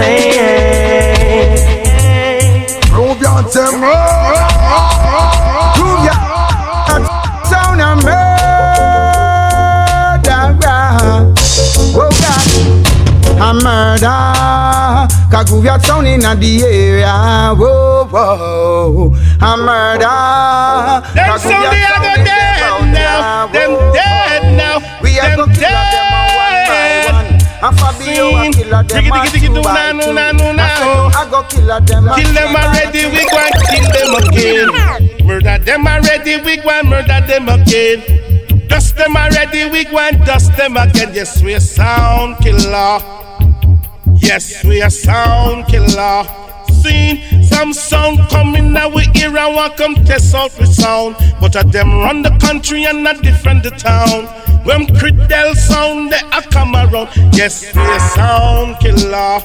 Going insane.
Grooveyard Sound. Grooveyard Sound a murderer. Whoa, God. A murder. Cause Grooveyard Sound in the area. Whoa, whoa. A murder.
Them
Cause
sound
Grooveyard
they are
Sound
go
in the
dead now.
area.
Them
Whoa,
dead now.
We are
Them
And Fabio a killer them a two by
na,
two. I go killer them a
Kill them already, we go and kill them again. Murder them already, we go and murder them again. Dust them already, we go and dust them again. Yes, we a sound killer. Yes, we a sound killer. Seen some sound coming now we hear and want come test out the sound. But of them run the country and not defend the town. When Cridell sound they a come around. Yes, we a sound killer.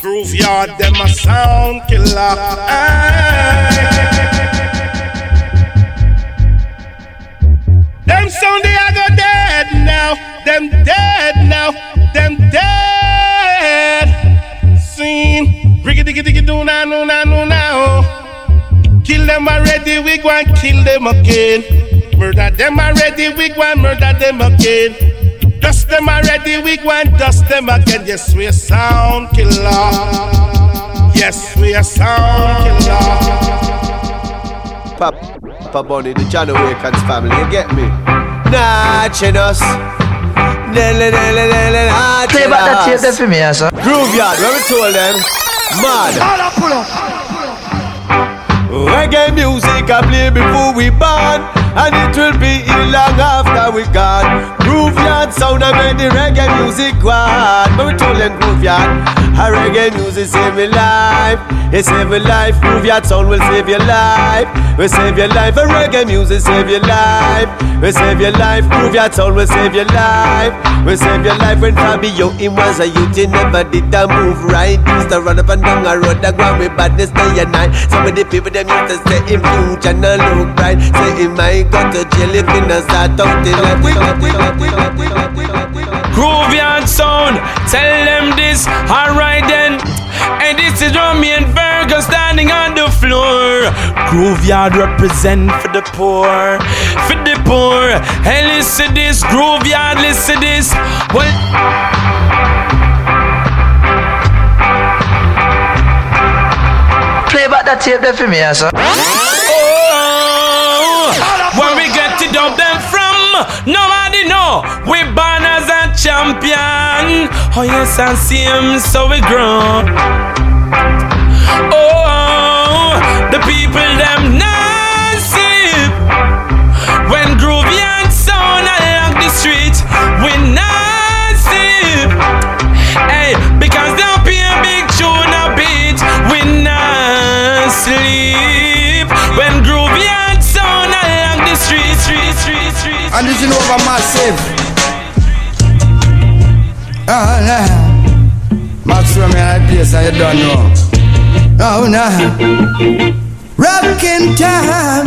Grooveyard, them a sound killer. Aye. Them sound they are go dead now. Them dead now. Them dead. Seen. Riggy diggy diggy do na no na no na. Oh. Kill them already, we go and kill them again. Murder them already, we go and murder them again. Dust them already, we go and dust them again. Yes, we a sound killer. Yes, we a sound killer.
Pop, Papa Bunny, the John Awakens family, you get me? Natching us. Nelly, nelly, nelly, natching
Play back that tape
us.
there for me, sir.
Grooveyard, when we told them, mad.
Pull up, pull up.
Reggae music I play before we born And it will be long after we gone Grooveyard sound I made the reggae music one But we told them Grooveyard A reggae music save me life. It save me life Grooveyard sound will save your life. We save your life A reggae music save your life. We save your life Grooveyard sound will save your life. We save your life When Fabio him was a youth He never did a move right. Used to run up and down a road That go with badness day and night. Some of the people them used to say him future no look bright. Say he might go to jail if he no start out in life
Grooveyard sound, tell them this, alright then. And this is Romy and Virgo standing on the floor. Grooveyard represent for the poor, for the poor. Hey, listen this, Grooveyard, listen this. Well,
Play back that tape there for me, sir.
oh, where we get to dub them from? Nobody We born as a champion. Oh yes, I see him, so we grow.
Oh, the people them not sleep. When groovy and sound along the street, we not sleep. Hey, street.
And this is over massive. Oh, nah. Maxwell, me I place and you don't know. Oh, nah. Rockin' time.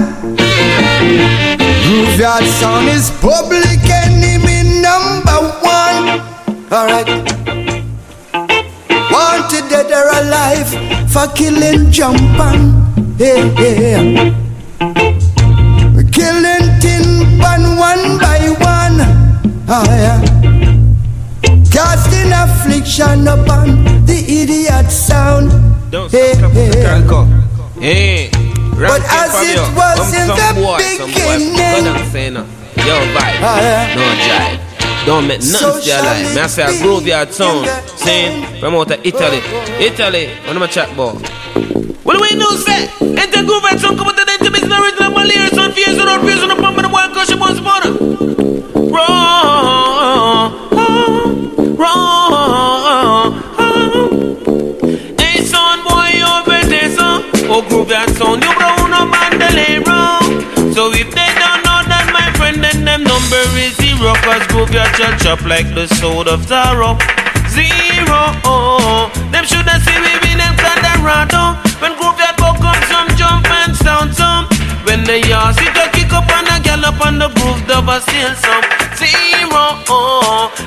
Graveyard sound is public enemy number one. Alright. Wanted dead or alive for killing jumping. Yeah, yeah. Killing tin pan one by one. Oh, yeah. Casting affliction upon the idiot sound. Hey, hey.
Hey,
But as it was in the beginning.
Yo, vibe,
Ah, yeah.
no jive. Don't make nothing stay alive. Me I say a graveyard sound. Saying from out of Italy. Italy, on my chat ball. What do we know, say? Enter graveyard sound, come out of the intimates, the original Malaria, son, fears, and all fears, and the pump, and the one cushion, one spotter. Wrong, wrong. Hey, son, boy, over there, son. Oh, graveyard sound, you brown up and the lay wrong. So if they don't know that, my friend, then them number is zero. Cause graveyard shall chop like the sword of sorrow. Zero. Them should have seen we in them Colorado. When graveyard book come some jump and sound some. When the yard sit a kick up and a gallop on the groove, a steal some. Zero.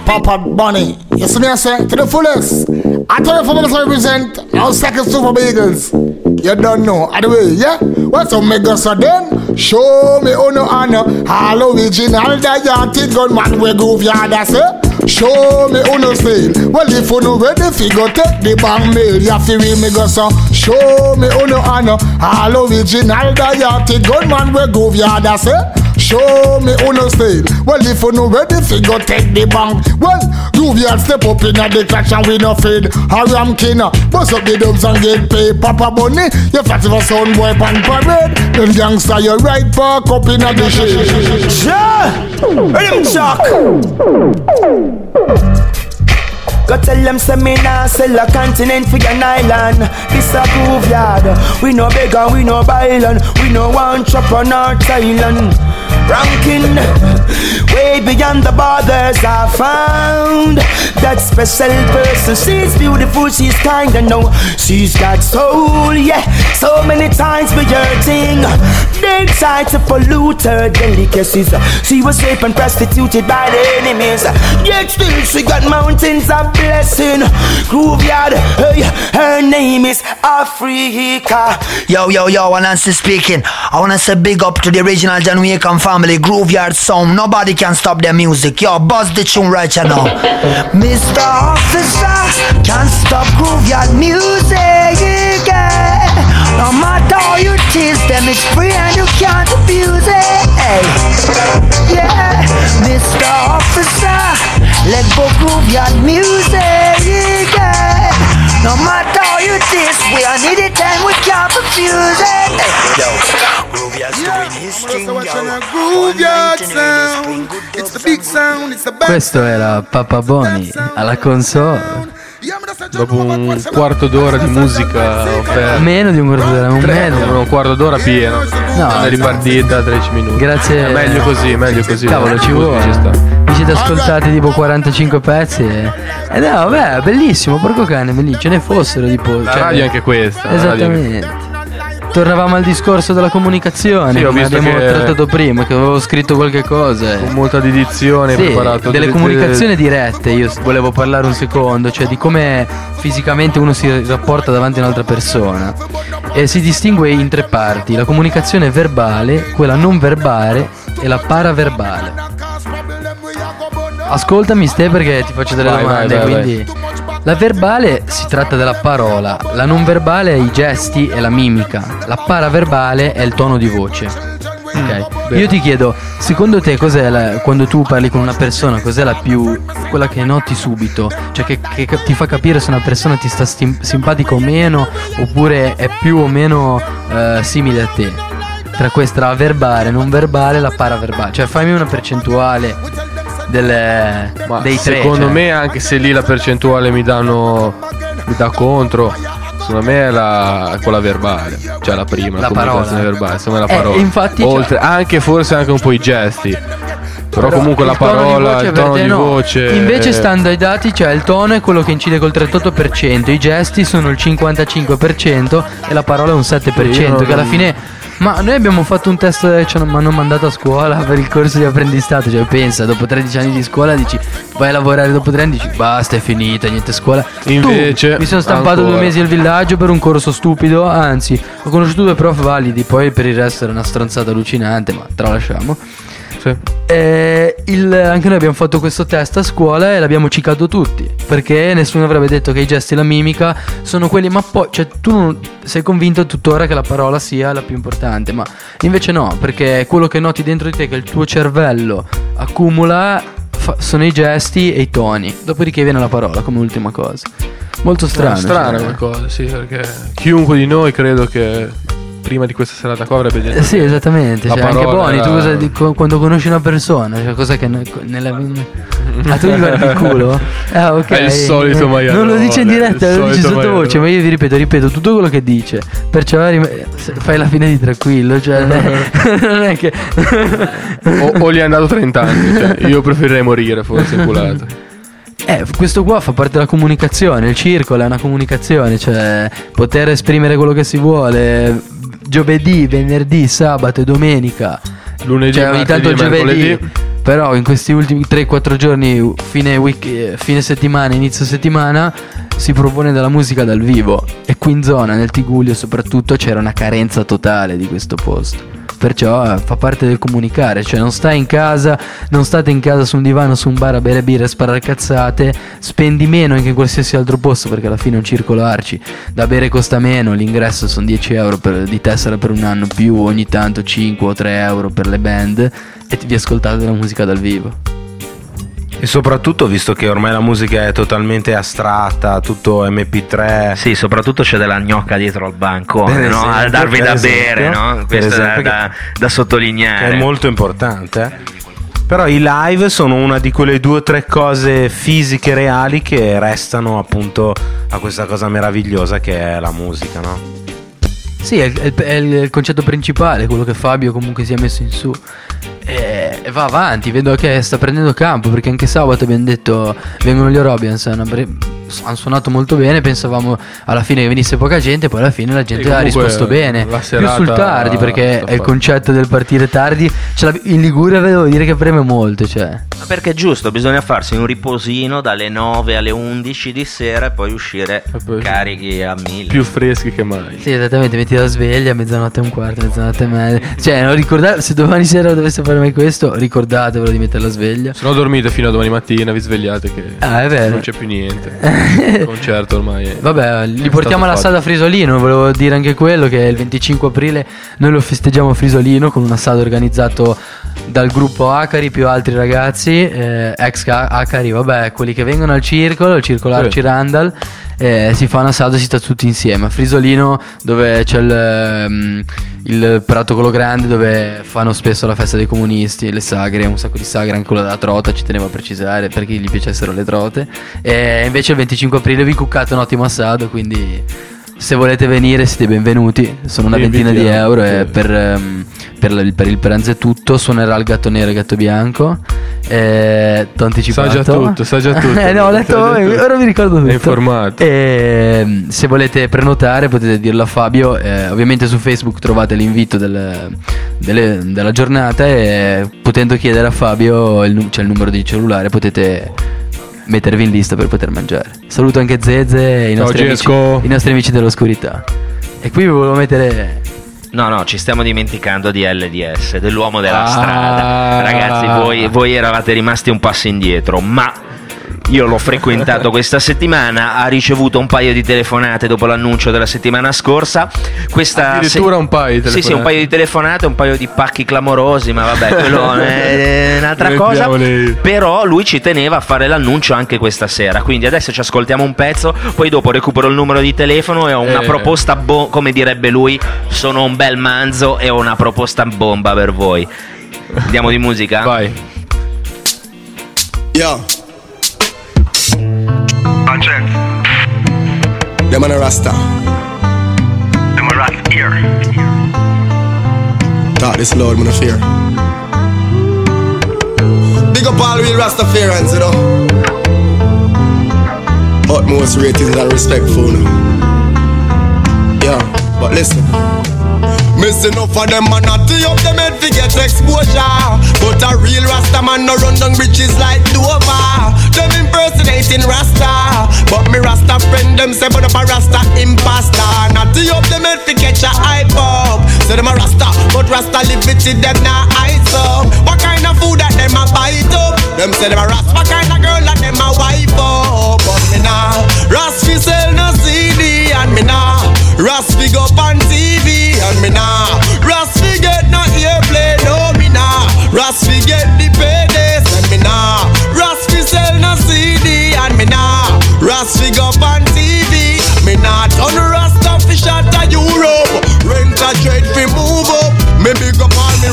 Papa Bunny, you see me I say to the fullest. I tell you for me to represent now second Super Beagles. You don't know, anyway, yeah? What's up, mega so then? Show me oh, uno honor, all original diatic gunman we graveyard I say. Show me oh, uno style. Well, if you no ready, figure take the bang mail. You feel me go so. Show me oh, uno honor, all original diatic gunman we graveyard I say. Show me uno style. Well, if you no ready, figure take the bang. Well, Graveyard step up in the clutch and we no fade. Haram kina, uh, bust up the dubs and get paid. Papa Bunny, you fat for sound boy pan parade. Them gangsta you right back up in the shade.
Yeah, rhythm shock. Go tell them say me nah sell a continent for an island. This a graveyard. We no beggar, we no bailan. We no one chop on our Thailand. Ranking way beyond the borders I found that special person she's beautiful she's kind and know she's got soul yeah so many times we hurting they tried to pollute her delicacies she was raped and prostituted by the enemies yet still she got mountains of blessing graveyard hey her name is Africa
Yo, yo, yo, Anansi speaking. I wanna say big up to the original Jamaican family, Graveyard Sound. Nobody can stop their music. Yo, buzz the tune right now. Mr. Officer, can't stop Graveyard music. yeah. No matter how you tease them, it's free and you can't abuse it. Yeah, Mr. Officer, let go Graveyard music. yeah. No matter how you tease, we are need it and we can't refuse it. Hey. Yo, Graveyard's doing his thing, yo.
Graveyard sound. It's the big sound, it's the best.
Questo era Papa Boni alla console.
Dopo un quarto d'ora di musica offerta.
Meno di un quarto d'ora, un
Tre,
meno.
un quarto d'ora pieno.
No,
è ripartita 13 minuti.
Grazie.
È meglio così, meglio così.
Cavolo, ci vuole.
ci sta.
Vi siete ascoltati tipo 45 pezzi e... Eh no, vabbè, bellissimo, porco cane, bellissimo. Ce ne fossero tipo...
La
cioè-
radio anche questa. è anche-
Esattamente. Tornavamo al discorso della comunicazione,
Sì,
come abbiamo
che-
trattato prima, che avevo scritto qualche cosa.
Con molta dedizione,
Sì,
preparato
delle comunicazioni dirette, io volevo parlare un secondo, cioè di come fisicamente uno si rapporta davanti a un'altra persona. E si distingue in tre parti, la comunicazione verbale, quella non verbale e la paraverbale. Ascoltami Ste perché ti faccio delle
Vai,
domande,
vai, vai,
quindi la verbale si tratta della parola, la non verbale è i gesti e la mimica, la paraverbale è il tono di voce. Ok. Io ti chiedo, secondo te cos'è la- quando tu parli con una persona, cos'è la più quella che noti subito? Cioè che, che ti fa capire se una persona ti sta stim- simpatica o meno, oppure è più o meno eh, simile a te? Tra questa la verbale, non verbale, la paraverbale. Cioè fammi una percentuale delle,
Ma
dei tre.
secondo
cioè.
me, anche se lì la percentuale mi danno. mi dà contro. Secondo me è la, quella verbale, cioè la prima, la, comunicazione
parola.
verbale, secondo me la
Eh,
parola.
infatti, cioè-
Oltre, anche forse anche un po' i gesti. Però, comunque la
il tono di
parola,
voce
tono di
no.
voce.
Invece stando ai dati, cioè il tono è quello che incide col 38%, i gesti sono il 55% e la parola è un 7%,
Sì, io
che alla fine ma noi abbiamo fatto un test che ci hanno- mandato a scuola per il corso di apprendistato, cioè pensa, dopo 13 anni di scuola dici vai a lavorare dopo 3 anni dici basta è finita, niente scuola. Tu,
Invece,
mi sono stampato
ancora.
due mesi al villaggio per un corso stupido, anzi ho conosciuto due prof validi, poi per il resto era una stronzata allucinante, ma tralasciamo. Eh, il- anche noi abbiamo fatto questo test a scuola e l'abbiamo cicato tutti. Perché nessuno avrebbe detto che i gesti e la mimica sono quelli. Ma poi, cioè, tu sei convinto tuttora che la parola sia la più importante. Ma invece no, perché è quello che noti dentro di te, che il tuo cervello accumula, fa- sono i gesti e i toni. Dopodiché viene la parola come ultima cosa. Molto strano.
strana
cioè.
cosa, sì, perché chiunque di noi credo che prima di questa serata qua avrebbe detto
Eh, sì, esattamente. Cioè, anche
parola
Boni, tu cosa di- quando conosci una persona, cioè, cosa che ne- nella Ah, tu gli guardi il culo? Ah, ok.
È il solito maialone,
Non lo dice in diretta, lo dice sottovoce, ma io vi ripeto, ripeto tutto quello che dice. Perciò fai la fine di tranquillo, cioè non è che
o, o gli è andato 30 anni, cioè, io preferirei morire forse inculato.
Eh, questo qua fa parte della comunicazione, il circolo è una comunicazione, cioè poter esprimere quello che si vuole giovedì, venerdì, sabato e domenica.
Lunedì,
cioè, ogni tanto giovedì.
mercoledì.
Però in questi ultimi 3-4 giorni, fine, week, eh, fine settimana, inizio settimana, si propone della musica dal vivo. E qui in zona, nel Tigullio soprattutto, c'era una carenza totale di questo posto. Perciò eh, fa parte del comunicare, cioè non stai in casa, non state in casa su un divano, su un bar a bere birra e sparare cazzate, spendi meno anche in qualsiasi altro posto perché alla fine è un circolo arci, da bere costa meno, l'ingresso sono 10 euro per- di tessera per un anno più ogni tanto 5 o 3 euro per le band e vi ascoltate la musica dal vivo.
E soprattutto visto che ormai la musica è totalmente astratta, tutto MP3.
Sì, soprattutto c'è della gnocca dietro al banco, no?
esempio,
a darvi da
esempio,
bere, no? Questo è da, da- sottolineare.
È molto importante. Però i live sono una di quelle due o tre cose fisiche reali che restano appunto a questa cosa meravigliosa che è la musica, no?
Sì, è, il- è il concetto principale, quello che Fabio comunque si è messo in su. E, e va avanti, vedo che sta prendendo campo perché anche sabato abbiamo detto vengono gli Orobians, hanno, suonato molto bene, pensavamo alla fine che venisse poca gente, poi alla fine la gente ha risposto bene. Più sul tardi perché è il concetto del partire tardi. L'ab- in Liguria devo dire che preme molto, cioè.
Ma Perché è giusto, bisogna farsi un riposino dalle 9 alle 11 di sera e poi uscire carichi a mille.
Più freschi che mai.
Sì, esattamente, metti la sveglia a mezzanotte e un quarto, mezzanotte e mezza. Cioè, non ricordate, se domani sera doveste fare mai questo, ricordatevelo di mettere la sveglia.
Se no dormite fino a domani mattina, vi svegliate che
Ah, è vero.
non c'è più niente. Concerto ormai è
Vabbè, li portiamo alla Sada Frisolino. Volevo dire anche quello che il 25 aprile noi lo festeggiamo a Frisolino con un assato organizzato dal gruppo Acari più altri ragazzi, eh, ex Ca- Acari, vabbè, quelli che vengono al circolo, il circolo
Sì.
Arci Randall. Eh, si fa un assato e si sta tutti insieme. A Frisolino dove c'è il, ehm, il prato quello grande dove fanno spesso la festa dei comunisti le sagre un sacco di sagre anche quella della trota ci tenevo a precisare perché gli piacessero le trote. E invece il 25 aprile vi cuccate un ottimo assato quindi se volete venire siete benvenuti. Sono una ventina di euro e per, ehm, per il, per il pranzo è tutto. Suonerà il gatto nero e il gatto bianco eh, t'ho anticipato
Sa già tutto, sa già tutto.
eh no ho
tutto.
ora mi ricordo tutto
È informato.
e se volete prenotare potete dirlo a Fabio. eh, ovviamente su Facebook trovate l'invito del- delle- della giornata e potendo chiedere a Fabio il, c'è il numero di cellulare potete mettervi in lista per poter mangiare. Saluto anche Zeze e i nostri, amici, i nostri amici dell'oscurità. E qui vi volevo mettere...
No, no, ci stiamo dimenticando di LDS, dell'uomo della
Ah.
strada. Ragazzi, voi, voi eravate rimasti un passo indietro, ma Io l'ho frequentato questa settimana, ha ricevuto un paio di telefonate dopo l'annuncio della settimana scorsa. Questa
Addirittura un paio di
Sì, sì, un
telefonate.
paio di telefonate, un paio di pacchi clamorosi, ma vabbè, quello è un'altra cosa. Però lui ci teneva a fare l'annuncio anche questa sera. Quindi adesso ci ascoltiamo un pezzo, poi dopo recupero il numero di telefono e ho una
Eh.
proposta, bo- come direbbe lui, sono un bel manzo e ho una proposta bomba per voi. Andiamo di musica?
Vai.
Yo. Conscience. Them on a rasta. Them a rat here. Thought this Lord man a fear. Big up all real Rastafarians, you know. Utmost ratings and respectful. Yeah, but listen. Missing enough of them man not up them head fi get exposure. But a real Rasta man no run down bridges like Dover. Them impersonating Rasta. But me Rasta friend them say but up a Rasta imposter. Not up them head fi catch a hype up. Say them a Rasta but Rasta live it till them not ice up. What kind of food that them a bite up? Them say them a Rasta What kind of girl that them a wife up? But me nah Rasta sell no CD and me nah Rasta go on TV and me nah Rasta fi get no airplay no me nah Rasta fi get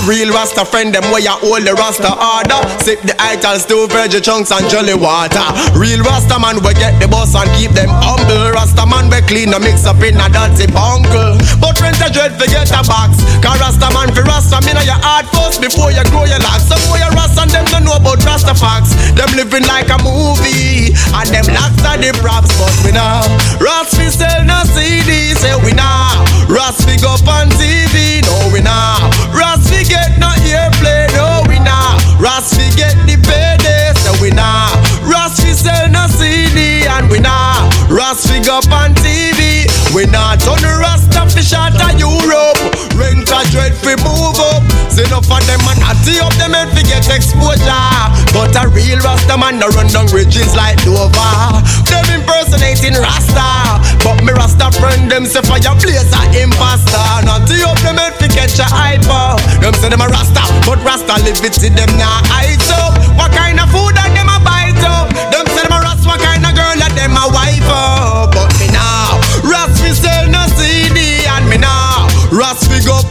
real Rasta friend them where you hold the Rasta order. Sip the itals to veggie chunks and jolly water. Real Rasta man we get the boss and keep them humble. Rasta man we clean and mix up in a dirty bungle. But rent a dread forget a box. Cause Rasta man fi Rasta me know your heart first before you grow your locks. Some boy you Rasta and them don't know about Rasta facts. Them living like a movie And them locks are the props. But we nah Rasta fi sell no CD say we nah Rasta fi go on TV no we nah Rasta fi get no airplay no we nah Rasta fi get the payday so we nah Rasta fi sell no CD and we nah Rasta fi go on TV we nah turn the Rasta fi shot a Europe. Rent a dread fi move up. See enough of them man natty up them head fi get exposure. But a real Rasta man no run down bridges like Dover. Them impersonating Rasta But me Rasta friend them say fire blaze a imposter. Natty up them head fi catch a hyper. Them say them a Rasta But Rasta live it to them nah eyes up What kind of food that them a bite up? Them say them a Rasta What kind of girl that them a wife up? But me now Rasta sell no CD And me now Rasta go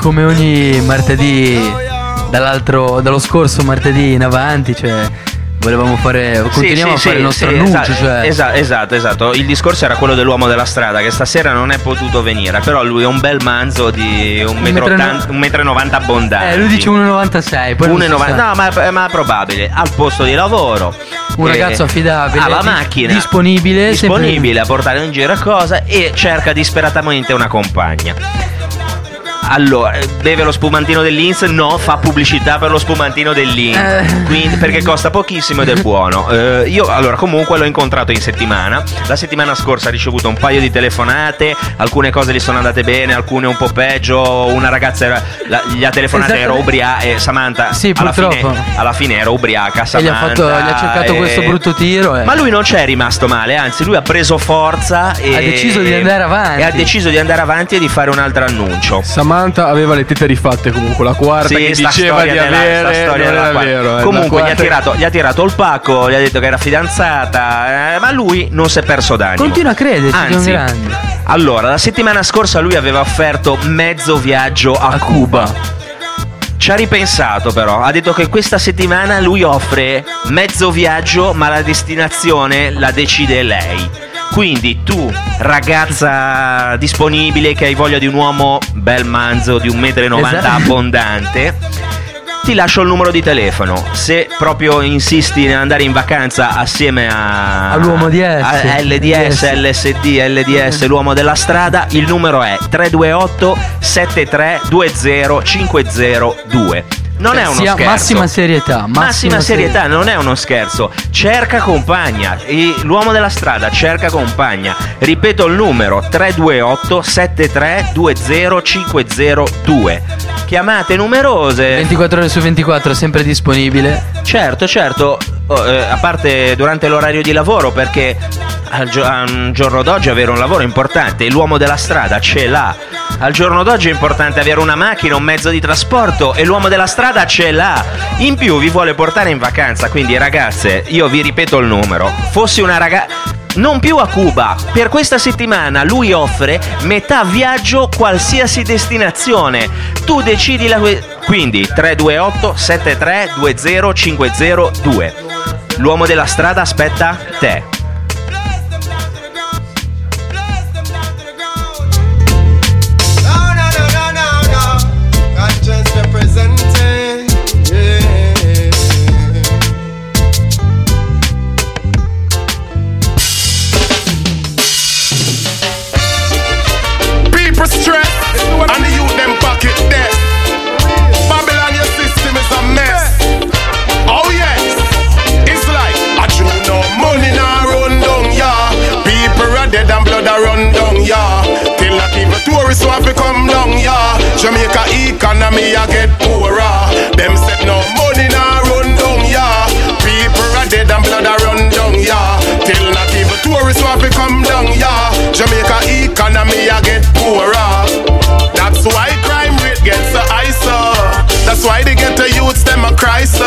come ogni martedì dall'altro, dallo scorso martedì in avanti, cioè volevamo fare, continuiamo a fare il nostro annuncio,
esatto,
cioè
esa- esatto, esatto. Il discorso era quello dell'uomo della strada che stasera non è potuto venire, però lui è un bel manzo di un metro,
metro
metro e 90 abbondanti.
eh, lui dice 1,96, poi non si
1,90
sa.
no, ma, ma probabile. Al posto di lavoro.
Un
Eh,
ragazzo affidabile,
Ha la
di-
macchina.
disponibile, sempre-
Disponibile a portare in giro cosa e cerca disperatamente una compagna. Allora, eh, beve lo spumantino dell'Inns? No, fa pubblicità per lo spumantino dell'Inns.
Eh.
Quindi, perché costa pochissimo ed è buono. Eh, io, allora, comunque l'ho incontrato in settimana. La settimana scorsa ha ricevuto un paio di telefonate. Alcune cose gli sono andate bene, alcune un po' peggio. Una ragazza era, la- gli ha telefonato, era
Esattamente.
ubriaca. E Samantha,
Sì,
alla fine,
purtroppo.
alla fine era ubriaca.
E gli ha,
Samantha,
fatto, gli ha cercato
e-
questo brutto tiro. eh.
ma lui non c'è rimasto male, anzi lui ha preso forza e
Ha deciso di andare avanti.
E ha deciso di andare avanti e di fare un altro annuncio.
Samantha aveva le tette rifatte comunque, la quarta
Sì,
che
sta
diceva
storia
di
della-
avere,
sta storia
non
della
era vero. eh,
Comunque gli ha, tirato, gli ha tirato il pacco, gli ha detto che era fidanzata, eh, ma lui non si è perso d'animo.
Continua a crederci,
Anzi. Allora, la settimana scorsa lui aveva offerto mezzo viaggio a, Cuba. Ci ha ripensato però, ha detto che questa settimana lui offre mezzo viaggio ma la destinazione la decide lei. Quindi tu, ragazza disponibile che hai voglia di un uomo bel manzo di 1,90 m
Esatto.
abbondante, ti lascio il numero di telefono. Se proprio insisti nell'andare in vacanza assieme a
All'uomo DS.
a LDS, LSD, LDS, l'uomo della strada, il numero è 328 7320 502. Non è uno
Sia
scherzo.
massima serietà. Massima,
Massima serietà, non è uno scherzo. Cerca compagna. L'uomo della strada cerca compagna. Ripeto il numero 328 7320 502. Chiamate numerose.
24 ore su 24, sempre disponibile.
Certo, certo. Oh, eh, a parte durante l'orario di lavoro, perché al gio- a un giorno d'oggi avere un lavoro è importante. L'uomo della strada ce l'ha. Al giorno d'oggi è importante avere una macchina, un mezzo di trasporto e l'uomo della strada ce l'ha. In più vi vuole portare in vacanza, quindi ragazze, io vi ripeto il numero. Fossi una ragazza non più a Cuba. Per questa settimana lui offre metà viaggio qualsiasi destinazione. Tu decidi la quindi 328 7320 502. L'uomo della strada aspetta te.
Jamaica economy a get poorer. Them said no money now run down yeah. People are dead and blood are run down yeah. Till not even tourists want to come down yeah. Jamaica economy a get poorer. That's why crime rate gets so high so. That's why they get the youths them a cry so.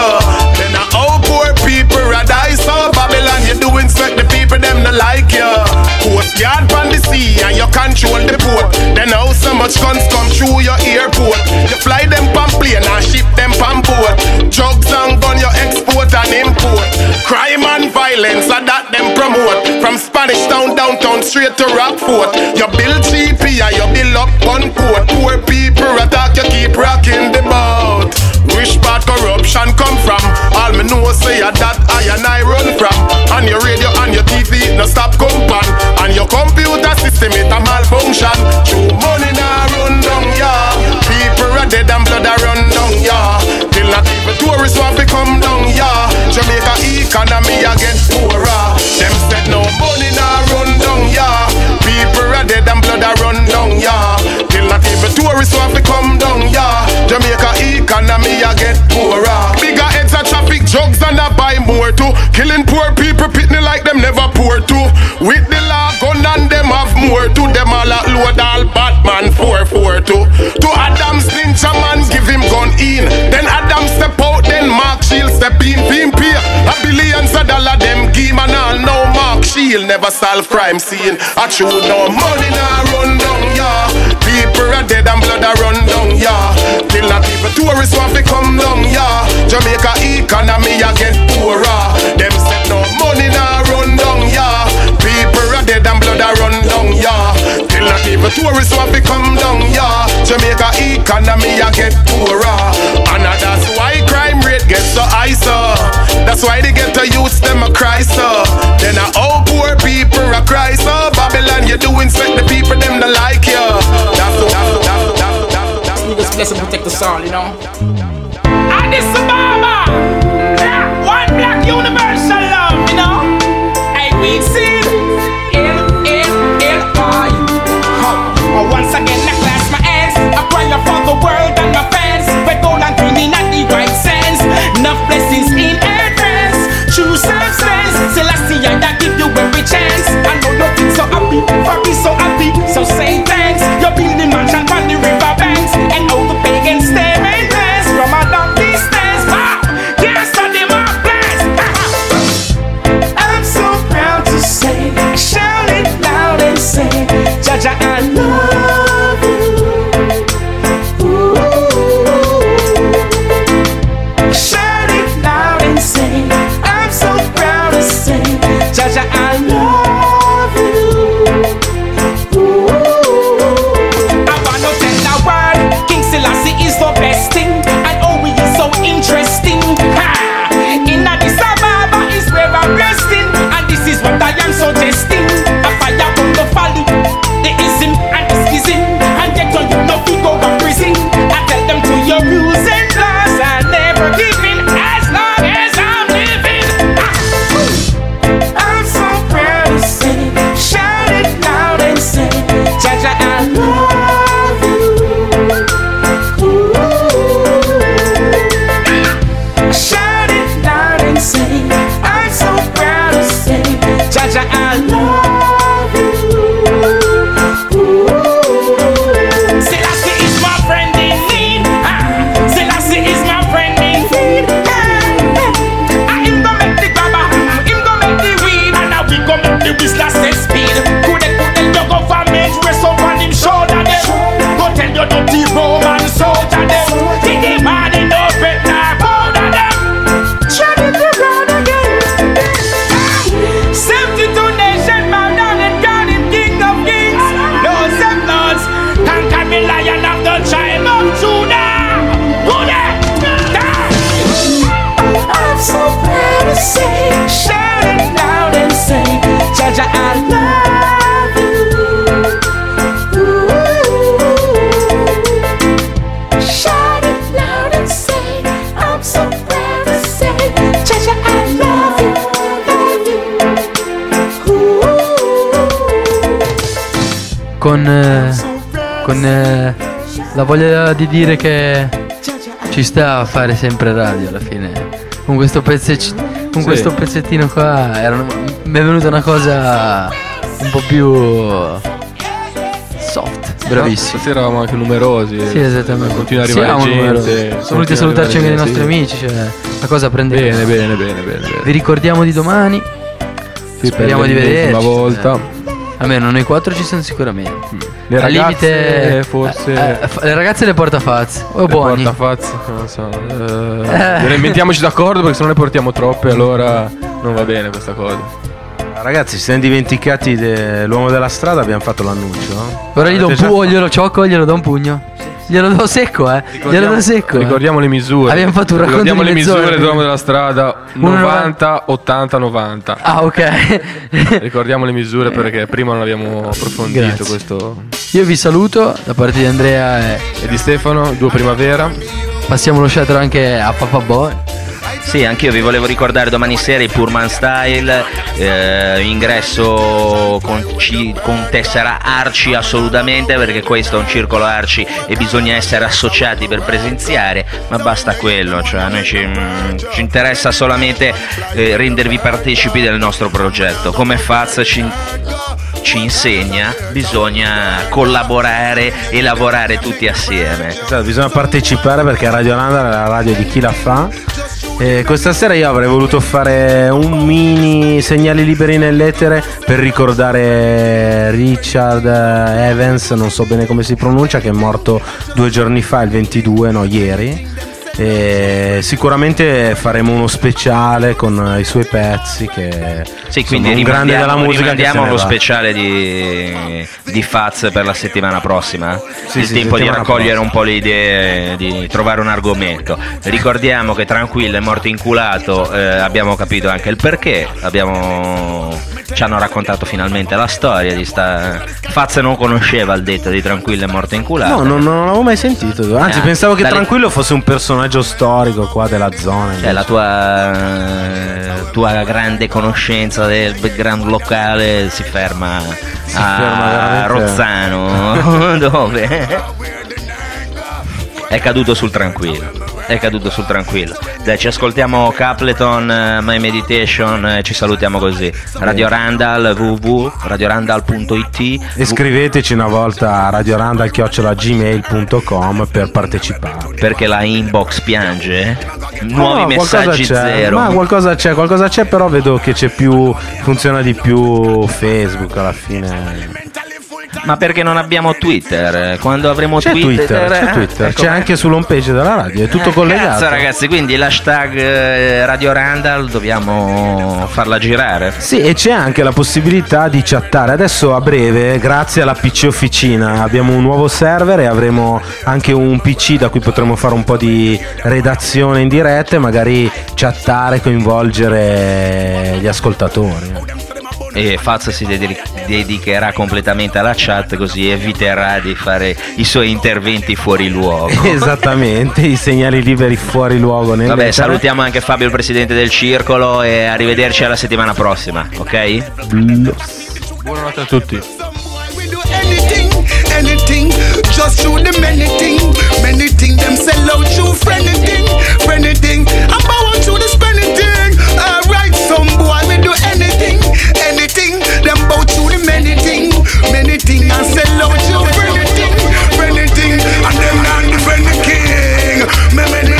To Rockfort. You build in. Then Adam step out, then Mark Shield step in. Him pay a billions of dollar them give man all no Mark Shield never solve crime scene. I chew no money now run down yeah. People are dead and blood a run down yeah. Till not even tourists want to come down yeah. Jamaica economy a get poorer. Them said no money now run down yeah. People are dead and blood a run. Till not even tourists want to come down yeah. Jamaica economy a get poorer. And that's why crime rate gets so high so. That's why they get to use them a cry so. Then uh, all poor people a cry so. Babylon you do inspect the people them that like you. That's so. That's so. That's so. That's so. That's so.
Niggas bless and protect us all, you know. And this is Baba. One black universal love, you know. Hey, we see I pray for the
con eh, la voglia di dire che ci sta a fare sempre radio alla fine. Con questo, pezze- con
Sì.
questo pezzettino qua erano- mi è venuta una cosa un po' più soft, bravissimo.
Stasera eravamo anche numerosi.
Sì, esattamente.
Continua a
Siamo
arrivare gente.
numerosi. Sono venuti a salutarci anche i nostri amici, cioè la cosa prende
Bene, bene, bene, bene, bene.
Vi ricordiamo di domani.
Sì,
Speriamo
per
di vederci.
volta.
eh. Almeno noi quattro ci siamo sicuramente.
Le
Al
ragazze
limite
forse-
eh, eh, le ragazze le porta Faz o
Le
buoni.
portafazze, non so.
Eh.
Eh, mettiamoci d'accordo perché se non ne portiamo troppe allora non va bene questa cosa.
Ragazzi, ci siamo dimenticati dell'uomo della strada, abbiamo fatto l'annuncio. no?
Ora gli do un pugno, glielo ciocco, glielo do un pugno. Glielo do secco, eh. Glielo do secco. eh.
ricordiamo le misure.
Abbiamo fatto un racconto
Ricordiamo
di
le
mezz'ora
misure dell'uomo della strada
Uno
90, 80, 90.
Ah, ok.
Ricordiamo le misure perché prima non abbiamo approfondito
Grazie.
questo.
Io vi saluto da parte di Andrea e,
E di Stefano, due primavera.
passiamo lo scettro anche a Papa Boy.
Sì, anch'io vi volevo ricordare domani sera il Pullman Style, eh, ingresso con, ci- con tessera Arci assolutamente perché questo è un circolo Arci e bisogna essere associati per presenziare, ma basta quello, cioè a noi ci, mm, ci interessa solamente eh, rendervi partecipi del nostro progetto. Come Faz ci, ci insegna, bisogna collaborare e lavorare tutti assieme.
Esatto, bisogna partecipare perché Radio Landa è la radio di chi la fa. E questa sera io avrei voluto fare un mini segnali liberi nell'etere per ricordare Richard eh, Evans, non so bene come si pronuncia, che è morto due giorni fa, il 22, no, ieri. E sicuramente faremo uno speciale con i suoi pezzi che
Sì, quindi
un grande della musica
rimandiamo lo speciale di, di Faz per la settimana prossima.
Sì,
il
sì,
tempo di raccogliere
prossima.
un po' le idee, di trovare un argomento. Ricordiamo che Tranquillo è morto inculato, eh, abbiamo capito anche il perché, abbiamo- ci hanno raccontato finalmente la storia di sta... Faz non conosceva il detto di Tranquillo è morto inculato.
No, non, non l'avevo mai sentito. Anzi,
Eh,
pensavo che
dalle-
Tranquillo fosse un personaggio storico qua della zona.
Cioè, la tua, tua grande conoscenza del background locale si ferma a
ferma
Rozzano, dove è caduto sul tranquillo. È caduto sul tranquillo. Dai, ci ascoltiamo Capleton, eh, My Meditation e ci salutiamo così. Radio Randall, www.radiorandall.it
E scriveteci una volta a radiorandal.gmail.com per partecipare.
perché la inbox piange. Nuovi
No,
messaggi
c'è,
zero.
Ma qualcosa c'è, qualcosa c'è, però vedo che c'è più. funziona di più Facebook alla fine.
Ma perché non abbiamo Twitter? Quando avremo
C'è
Twitter,
Twitter, c'è,
eh,
Twitter,
ecco,
c'è anche sull'home page della radio, è tutto
Eh,
collegato.
Cazzo, ragazzi, quindi l'hashtag eh, Radio Randall dobbiamo farla girare.
Sì, e c'è anche la possibilità di chattare. Adesso a breve, grazie alla PC Officina, abbiamo un nuovo server e avremo anche un PC da cui potremo fare un po' di redazione in diretta e magari chattare, coinvolgere gli ascoltatori
e Fazio si dedicherà completamente alla chat così eviterà di fare i suoi interventi fuori luogo.
Esattamente, i segnali liberi fuori luogo.
Vabbè, salutiamo anche Fabio, il presidente del circolo e arrivederci alla settimana prossima, ok?
Buonanotte a tutti.
Just shoot them anything, many thing. Them sell out you for anything, for anything. Me